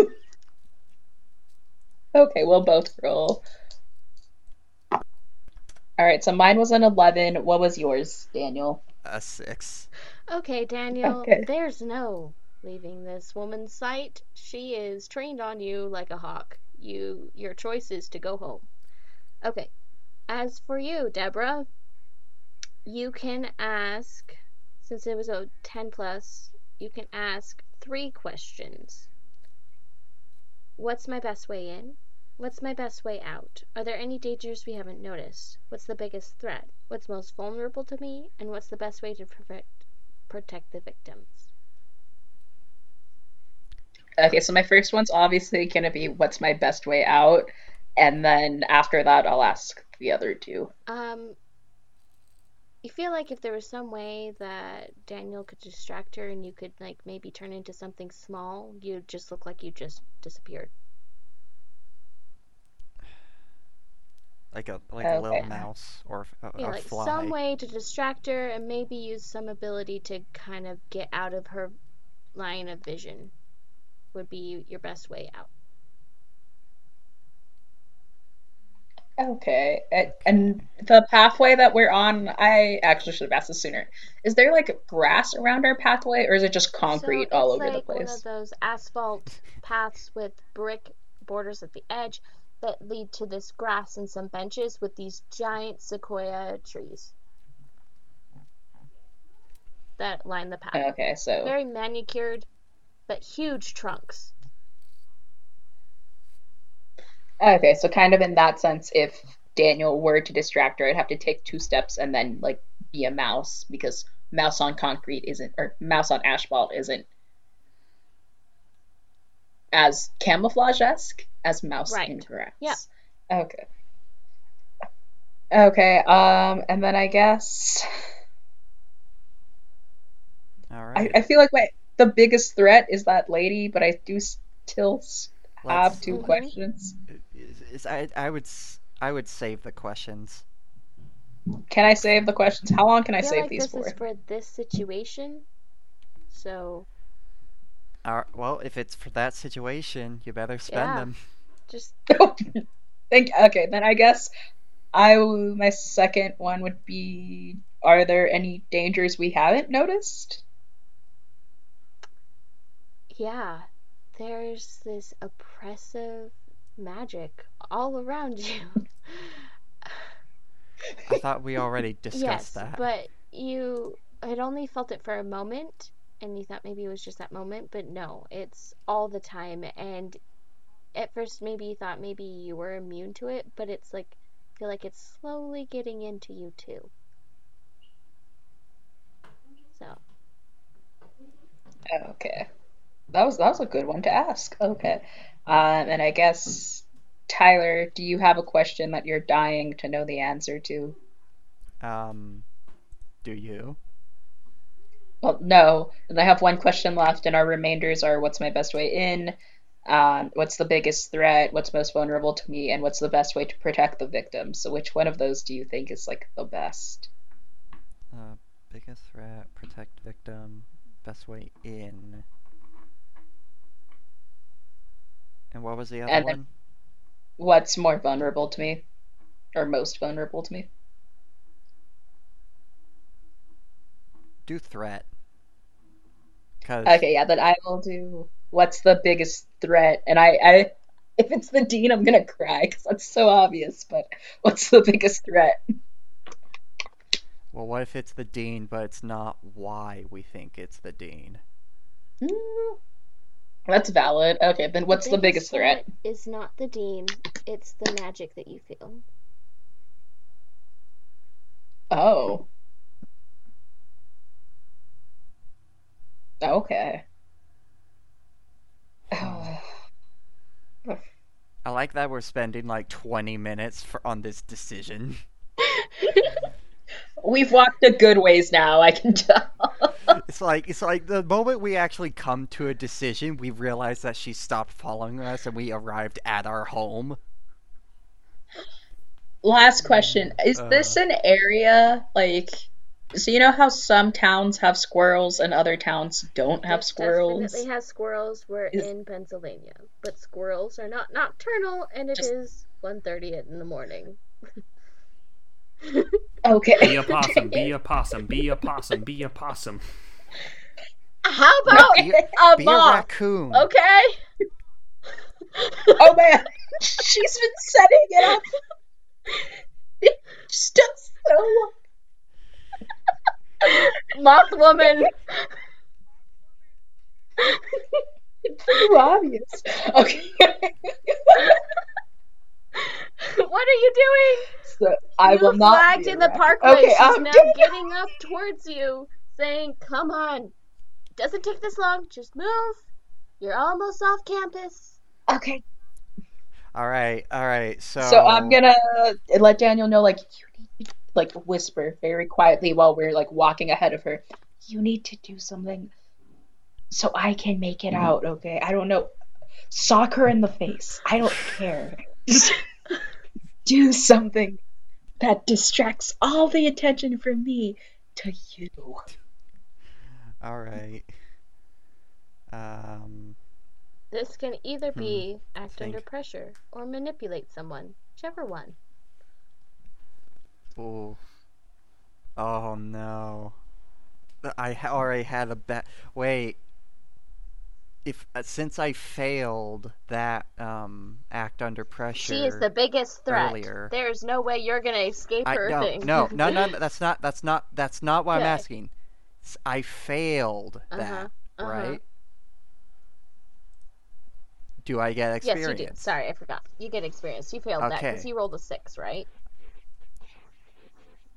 Okay, we'll both roll. All right, so mine was an 11. What was yours, Daniel? A six. Okay, Daniel. Okay. There's no leaving this woman's sight. She is trained on you like a hawk. You, your choice is to go home. Okay. As for you, Deborah, you can ask, since it was a 10 plus, you can ask three questions. What's my best way in? What's my best way out? Are there any dangers we haven't noticed? What's the biggest threat? What's most vulnerable to me? And what's the best way to protect the victims. Okay, so my first one's obviously gonna be what's my best way out, and then after that I'll ask the other two. Um, you feel like if there was some way that Daniel could distract her and you could like maybe turn into something small, you'd just look like you just disappeared. Like a like a little mouse or a, Yeah, a like fly. some way to distract her and maybe use some ability to kind of get out of her line of vision would be your best way out. Okay, and the pathway that we're on, I actually should have asked this sooner. Is there like grass around our pathway, or is it just concrete so all over like the one place? of those asphalt paths with brick borders at the edge that lead to this grass and some benches with these giant sequoia trees that line the path. Okay, so Very manicured, but huge trunks. Okay, so kind of in that sense, if Daniel were to distract her, I'd have to take two steps and then like be a mouse because mouse on concrete isn't, or mouse on asphalt isn't as camouflage-esque as mouse Right. in grass. Yeah. Okay. Okay, um, and then I guess All right. I. I feel like my the biggest threat is that lady, but I do still have Let's- 2 Mhm. questions. Is- is- I I would s- I would save the questions. Can I save the questions? How long can I I save like these this for? is for this situation. So All right, well, if it's for that situation, you better spend Yeah. them. just [laughs] Think okay, then I guess I w- my second one would be are there any dangers we haven't noticed? yeah, there's this oppressive magic all around you. [laughs] I thought we already discussed yes, that. but you had only felt it for a moment, and you thought maybe it was just that moment, but no, it's all the time. And at first, maybe you thought maybe you were immune to it, but it's like I feel like it's slowly getting into you too. So Okay. That was that was a good one to ask. Okay. Um, and I guess Tyler, do you have a question that you're dying to know the answer to? Um, do you? Well, no. And I have one question left, and our remainders are what's my best way in, um, what's the biggest threat, what's most vulnerable to me, and what's the best way to protect the victim. So, which one of those do you think is like the best? Uh, biggest threat, protect victim, best way in. And what was the other And then- one? What's more vulnerable to me, or most vulnerable to me? Do threat. Cause Okay, yeah, then I will do what's the biggest threat, and I, I if it's the dean, I'm gonna cry because that's so obvious. But what's the biggest threat? well, what if it's the dean, but it's not why we think it's the dean? Mm, that's valid. Okay, then what's the biggest threat? Is not the dean, it's the magic that you feel. Oh. Okay. Oh. [sighs] I like that we're spending like 20 minutes for on this decision. [laughs] We've walked a good ways now, I can tell. [laughs] It's like it's like the moment we actually come to a decision, we realize that she stopped following us and we arrived at our home. Last question. Is uh. this an area like so you know how some towns have squirrels and other towns don't have It squirrels? Definitely has squirrels. We're Is- in Pennsylvania, but squirrels are not nocturnal, and it Just- is 1.30 in the morning. [laughs] Be a possum, be a possum, be a possum, be a possum. How about Be, a be a moth? raccoon. Okay. Oh man, [laughs] she's been setting it up. It's just so long. Moth woman. It's too obvious. Okay. [laughs] [laughs] what are you doing? so I you will not flagged be a in the parkway. Okay, She's um, now dang it. getting up towards you, saying, "Come on, doesn't take this long. Just move. You're almost off campus." Okay. All right, all right. So So I'm gonna let Daniel know, like, you need like, whisper very quietly while we're like walking ahead of her. You need to do something so I can make it out, okay? I don't know. Sock her in the face. I don't care. Just [laughs] do something that distracts all the attention from me to you. All right. Um. This can either be act think. under pressure or manipulate someone, whichever one. Ooh. Oh no. I ha- already had a bet. Wait. If uh, since I failed that um act under pressure. She is the biggest threat. earlier. There's no way you're gonna escape I her no, thing. no no no [laughs] no, that's not that's not that's not what I'm asking. I failed Uh-huh, that, uh-huh. right? Do I get experience? Yes, you do. Sorry, I forgot. You get experience. You failed that because Okay. you rolled a six, right?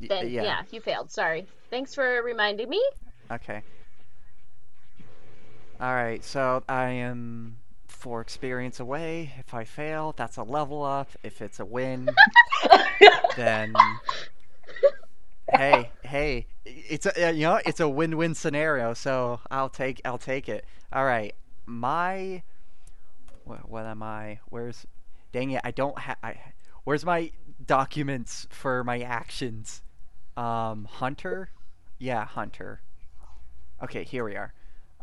Y- Then yeah. you failed. Sorry. Thanks for reminding me. Okay. Alright, so I am four experience away. If I fail, that's a level up. If it's a win, [laughs] then hey, hey, it's a you know it's a win-win scenario. So I'll take I'll take it. All right, my what, what am I? Where's dang it? I don't have. I where's my documents for my actions? Um, Hunter. Yeah, Hunter. Okay, here we are.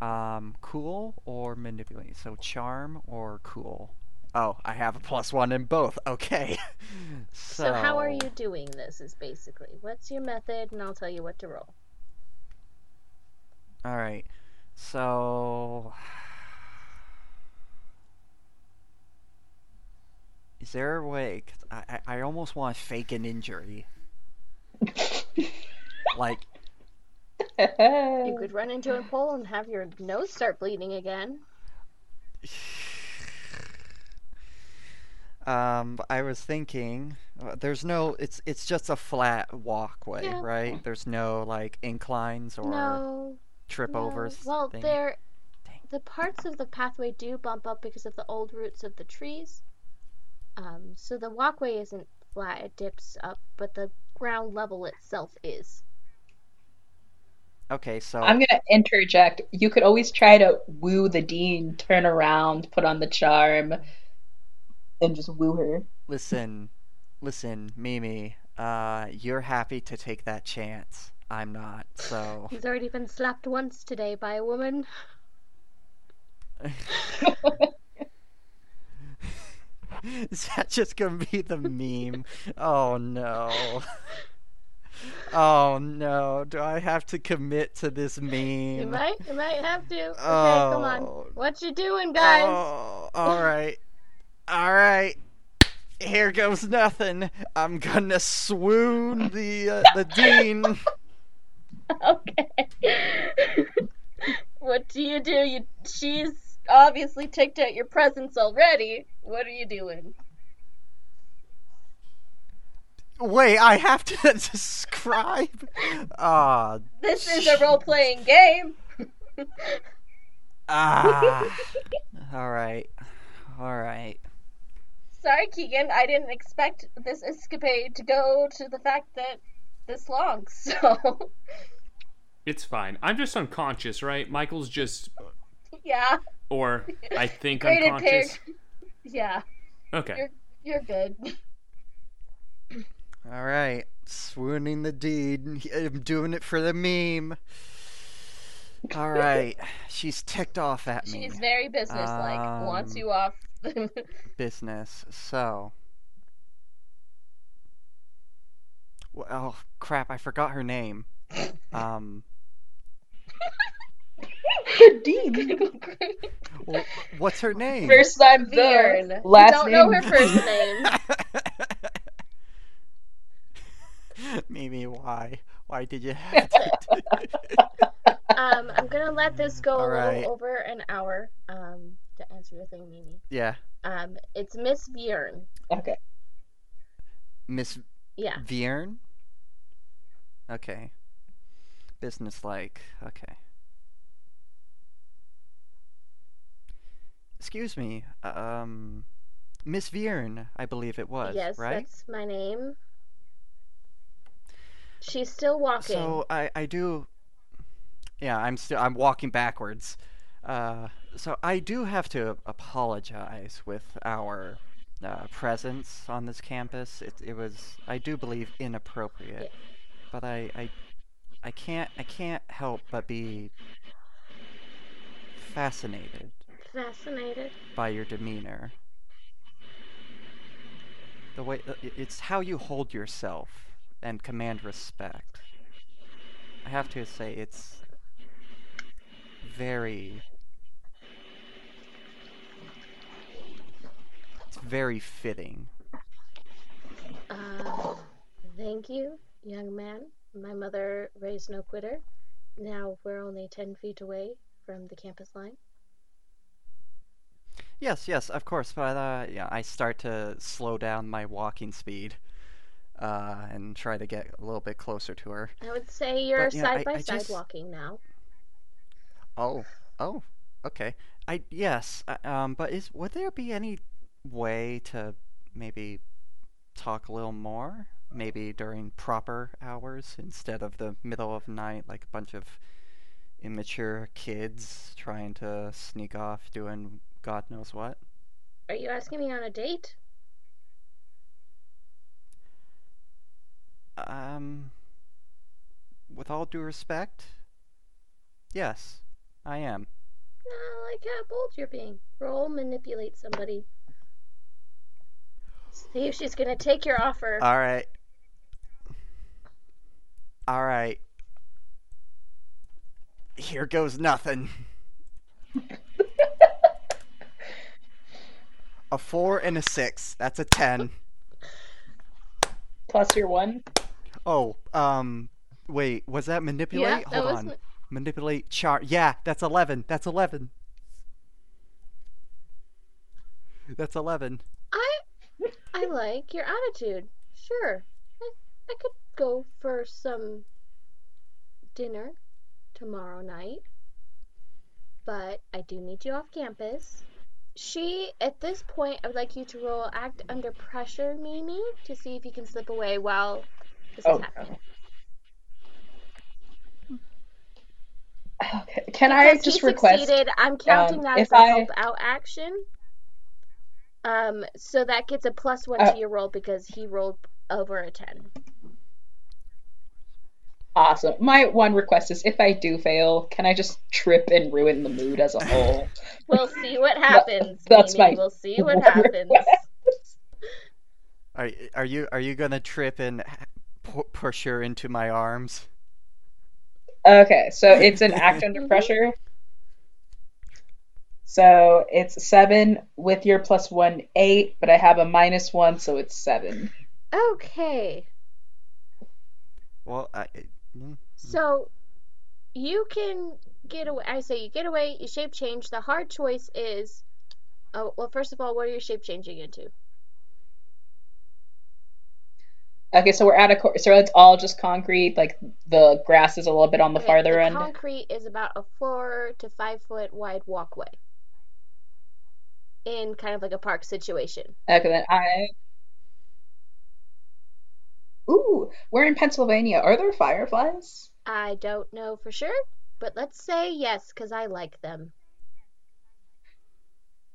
Um, cool or manipulate? So charm or cool? Oh, I have a plus one in both. Okay. [laughs] so, So how are you doing this? Is basically what's your method, and I'll tell you what to roll. All right. So, [sighs] is there a way? 'cause I, I I almost want to fake an injury. [laughs] like, [laughs] You could run into a pole and have your nose start bleeding again. [sighs] um, I was thinking, uh, there's no. It's it's just a flat walkway, Yeah. right? There's no like inclines or No, trip no. overs. Well, thing. there, Dang. the parts of the pathway do bump up because of the old roots of the trees. Um, so the walkway isn't flat, it dips up, but the ground level itself is. Okay, so I'm gonna interject. You could always try to woo the dean, turn around, put on the charm, and just woo her. listen, listen, Mimi. Uh, you're happy to take that chance. I'm not. So He's already been slapped once today by a woman. [laughs] is that just gonna be the meme? Oh no. [laughs] [laughs] Oh no. Do I have to commit to this meme? You might, you might have to. Okay, come on. Oh. What you doing, guys? Oh, all right, all right. Here goes nothing. I'm gonna swoon the uh, the [laughs] dean. Okay. [laughs] what do you do? You she's obviously ticked at your presence already. What are you doing? Wait, I have to [laughs] describe. Ah, This is a role playing game. ah. [laughs] All right, all right. Sorry, Keegan. I didn't expect this escapade to go to the fact that this long. [laughs] So It's fine. I'm just unconscious, right? Michael's just, yeah, or I think Rated unconscious. yeah, Okay. you're you're good. All right, swooning the deed. I'm doing it for the meme. All [laughs] right, she's ticked off at me. She's very businesslike. Wants Um, you off. [laughs] Business. So. Well, oh crap! I forgot her name. Um. The dean. wh- what's her name? First time Vierne. the You last don't name. know her first name. [laughs] Mimi, why? Why did you have [laughs] to? Um, I'm gonna let this go a All little right. over an hour. Um, to answer your thing, Mimi. yeah, Um, it's Miss Bjorn. Okay. Miss Yeah. Vierne. Okay. Business-like. Okay. Excuse me. Um, Miss Vierne, I believe it was. yes, right. that's my name. She's still walking. So I I do. Yeah, I'm still I'm walking backwards. Uh, so I do have to apologize with our uh, presence on this campus. It it was I do believe inappropriate, but I I I can't I can't help but be fascinated Fascinated. by your demeanor. The way it's how you hold yourself and command respect. I have to say it's very it's very fitting. Uh, thank you, young man. My mother raised no quitter. Now we're only ten feet away from the campus line. Yes, yes, of course, but uh yeah, I start to slow down my walking speed uh and try to get a little bit closer to her. I would say you're But, you know, I- side by I side just- walking now. Oh, oh, okay. I yes, uh, um, but is would there be any way to maybe talk a little more? Maybe during proper hours instead of the middle of night, like a bunch of immature kids trying to sneak off doing God knows what. Are you asking me on a date? Um, with all due respect, yes, I am. I like how bold you're being. Roll manipulate somebody. See if she's gonna take your offer. All right. All right. Here goes nothing. [laughs] a four and a six. That's a ten. Plus your one. Oh, um, wait. Was that manipulate? yeah, that Hold was. on. ma- Manipulate char. Yeah, that's eleven. That's eleven. That's eleven. I I like your attitude. Sure, I, I could go for some dinner tomorrow night, but I do need you off campus, she, at this point, I would like you to roll Act Under Pressure, Mimi, to see if you can slip away while this Oh, is happening. Okay. Can I just he request? I'm counting um, that if as a I- help out action. Um, so that gets a plus one Uh, to your roll because he rolled over a ten. Awesome. My one request is if I do fail, can I just trip and ruin the mood as a [laughs] whole? We'll see what happens. that's Mimi. my We'll see what happens. request. [laughs] [laughs] Are are you are you gonna trip and h- pu- push her into my arms? Okay, so it's an act under [laughs] pressure. So it's seven with your plus one, eight, but I have a minus one, so it's seven. Okay. Well, I. mm, So you can get away. I say you get away. You shape change. The hard choice is. Oh well. First of all, what are you shape changing into? Okay, so we're at a cor- so it's all just concrete. Like the grass is a little bit on the Okay, farther the end. concrete is about a four to five foot wide walkway. In kind of like a park situation. Okay, then I. Ooh, we're in Pennsylvania. Are there fireflies? I don't know for sure, but let's say yes, because I like them.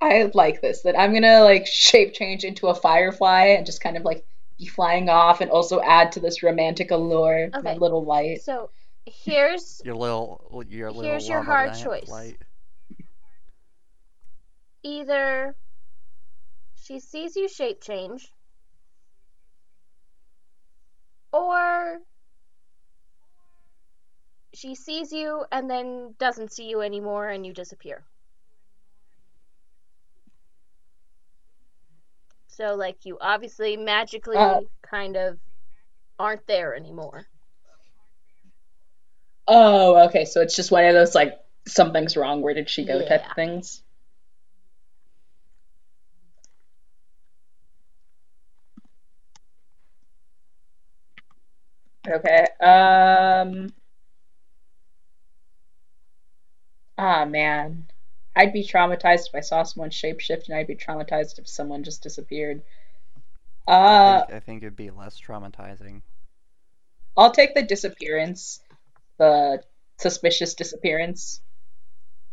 I like this. That I'm gonna like shape change into a firefly and just kind of like flying off, and also add to this romantic allure my little light. So here's [laughs] Your little your little Here's your hard choice. light. either she sees you shape change, or she sees you and then doesn't see you anymore and you disappear. So, like, you obviously magically Uh. kind of aren't there anymore. Oh, okay. So it's just one of those like something's wrong. Where did she go? type Yeah. of things. Okay. Um. Ah man, I'd be traumatized if I saw someone shapeshift, and I'd be traumatized if someone just disappeared. I Uh, think, I think it'd be less traumatizing. I'll take the disappearance, the suspicious disappearance.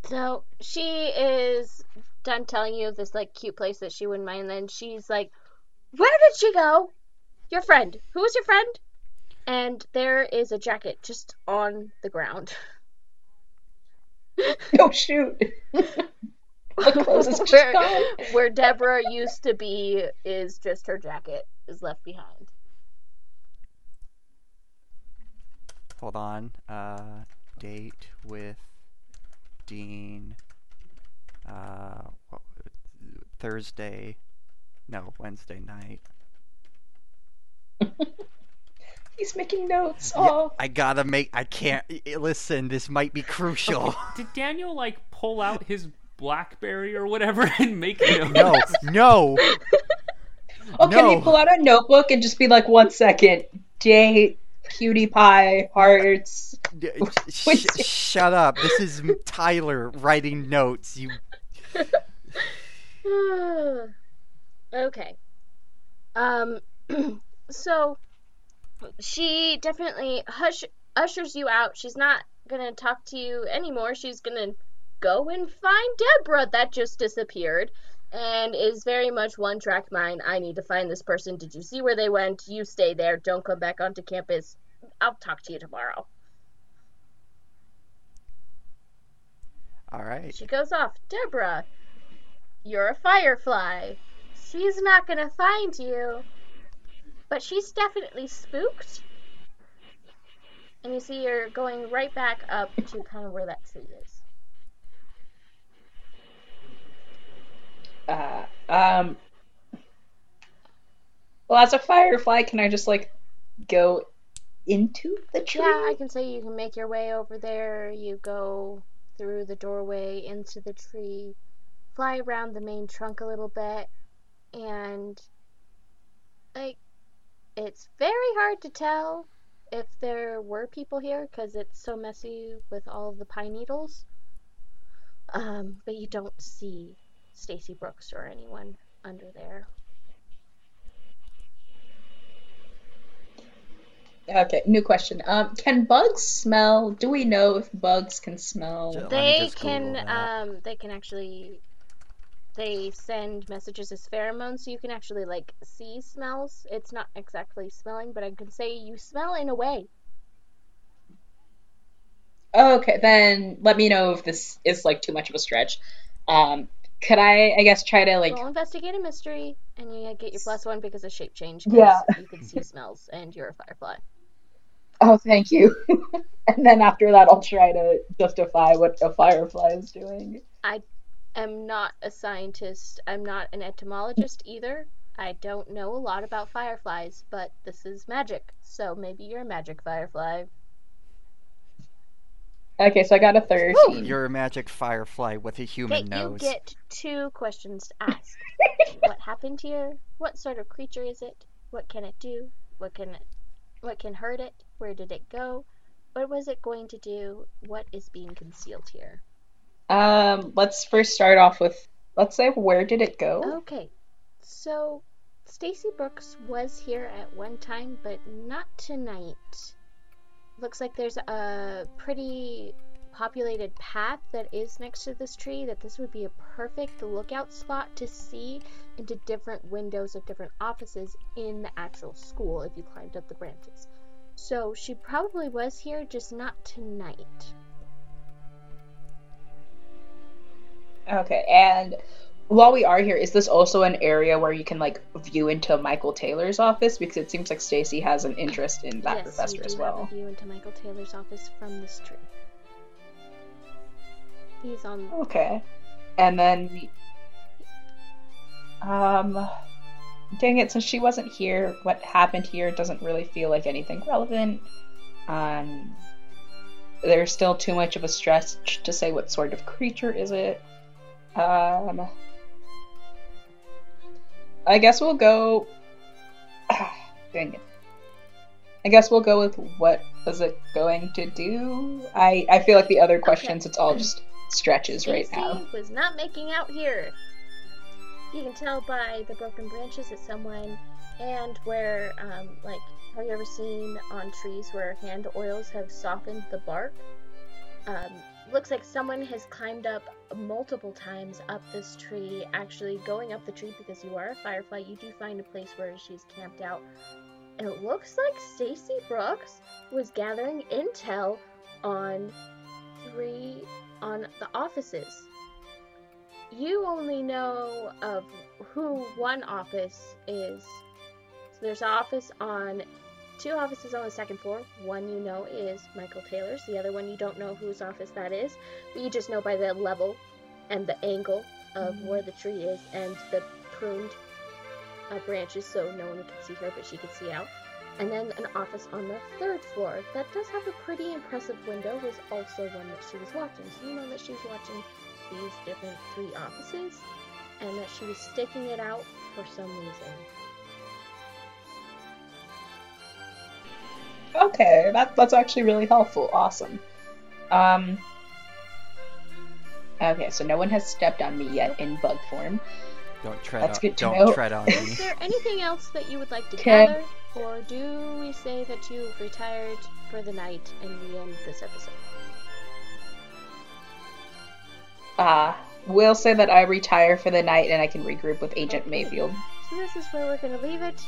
So she is done telling you this like cute place that she wouldn't mind, and then she's like, "Where did she go? Your friend? Who was your friend?" And there is a jacket just on the ground. [laughs] [laughs] Oh shoot! The [laughs] clothes is where, gone. where Deborah used to be is just her jacket is left behind. Hold on. Uh, date with Dean. Uh, what, Thursday. No, Wednesday night. [laughs] He's making notes. Yeah, Oh, I gotta make. I can't. i- i- Listen, this might be crucial. [laughs] Did Daniel like pull out his BlackBerry or whatever [laughs] and make notes? no, no. [laughs] oh, can you No. pull out a notebook and just be like, one second, date, cutie pie, hearts. D- sh- shut up. This is Tyler writing notes. You. [sighs] okay. Um [clears throat] so she definitely hush ushers you out. She's not gonna talk to you anymore. She's gonna go and find Deborah that just disappeared and is very much one track mind. I need to find this person. Did you see where they went? You stay there. Don't come back onto campus. I'll talk to you tomorrow. All right. She goes off. Deborah, you're a firefly. She's not gonna find you. But she's definitely spooked. And you see her going right back up to kind of where that tree is. Uh, um. Well, as a firefly, can I just like go into the tree? Yeah, I can say you can make your way over there. You go through the doorway into the tree, fly around the main trunk a little bit, and like it's very hard to tell if there were people here because it's so messy with all of the pine needles. Um, but you don't see Stacy Brooks or anyone under there. Okay, new question. Um, can bugs smell? Do we know if bugs can smell? Let me They just Google can that. um they can actually they send messages as pheromones so you can actually like see smells. It's not exactly smelling, but I can say you smell in a way. Okay, then let me know if this is like too much of a stretch. Um, could I, I guess, try to like? Roll investigate a mystery and you get your plus one because of shape change. Yeah. You can see [laughs] smells and you're a firefly. Oh, thank you. [laughs] and then after that, I'll try to justify what a firefly is doing. Am not a scientist. I'm not an entomologist either. I don't know a lot about fireflies, but this is magic. So maybe you're a magic firefly. Okay, so I got a thirteen. You're a magic firefly with a human Okay, nose. you get two questions to ask. [laughs] what happened here? What sort of creature is it? What can it do? What can it what can hurt it? Where did it go? What was it going to do? What is being concealed here? Um, let's first start off with, let's say, where did it go? Okay, so Stacy Brooks was here at one time, but not tonight. Looks like there's a pretty populated path that is next to this tree, that this would be a perfect lookout spot to see into different windows of different offices in the actual school if you climbed up the branches. So she probably was here, just not tonight. Okay, and while we are here, is this also an area where you can like view into Michael Taylor's office? Because it seems like Stacy has an interest in that yes, professor do as have well. a view into Michael Taylor's office from this tree. He's on Okay, and then, um, dang it, since she wasn't here, what happened here doesn't really feel like anything relevant. Um, there's still too much of a stretch to say what sort of creature is it. Um, I guess we'll go. [sighs] dang it. I guess we'll go with what was it going to do? I I feel like the other questions, it's all just stretches right now. was not making out here. You can tell by the broken branches that someone and where um like have you ever seen on trees where hand oils have softened the bark? Um looks like someone has climbed up multiple times up this tree, actually going up the tree because you are a firefly, you do find a place where she's camped out. It looks like Stacy Brooks was gathering intel on three on the offices. You only know of who one office is. So there's an office on two offices on the second floor. One you know is Michael Taylor's. The other one you don't know whose office that is, but you just know by the level and the angle of where the tree is and the pruned uh, branches, so no one can see her, but she can see out. And then an office on the third floor that does have a pretty impressive window was also one that she was watching. So you know that she was watching these different three offices and that she was sticking it out for some reason. Okay, that that's actually really helpful. Awesome. Um. Okay, so no one has stepped on me yet in bug form. Don't tread That's on, good to don't know. tread on [laughs] Is there anything else that you would like to Okay. gather? Or do we say that you've retired for the night and we end this episode? Uh, we'll say that I retire for the night and I can regroup with Agent Okay. Mayfield. So this is where we're gonna leave it.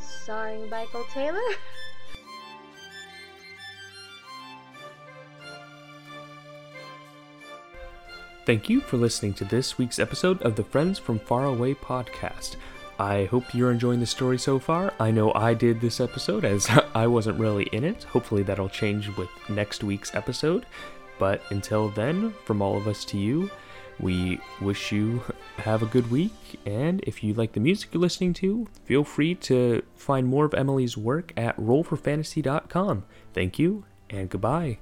Starring Michael Taylor. [laughs] Thank you for listening to this week's episode of the Friends from Far Away podcast. I hope you're enjoying the story so far. I know I did this episode as [laughs] I wasn't really in it. Hopefully, that'll change with next week's episode. But until then, from all of us to you, we wish you [laughs] have a good week. And if you like the music you're listening to, feel free to find more of Emily's work at rollforfantasy.com. Thank you and goodbye.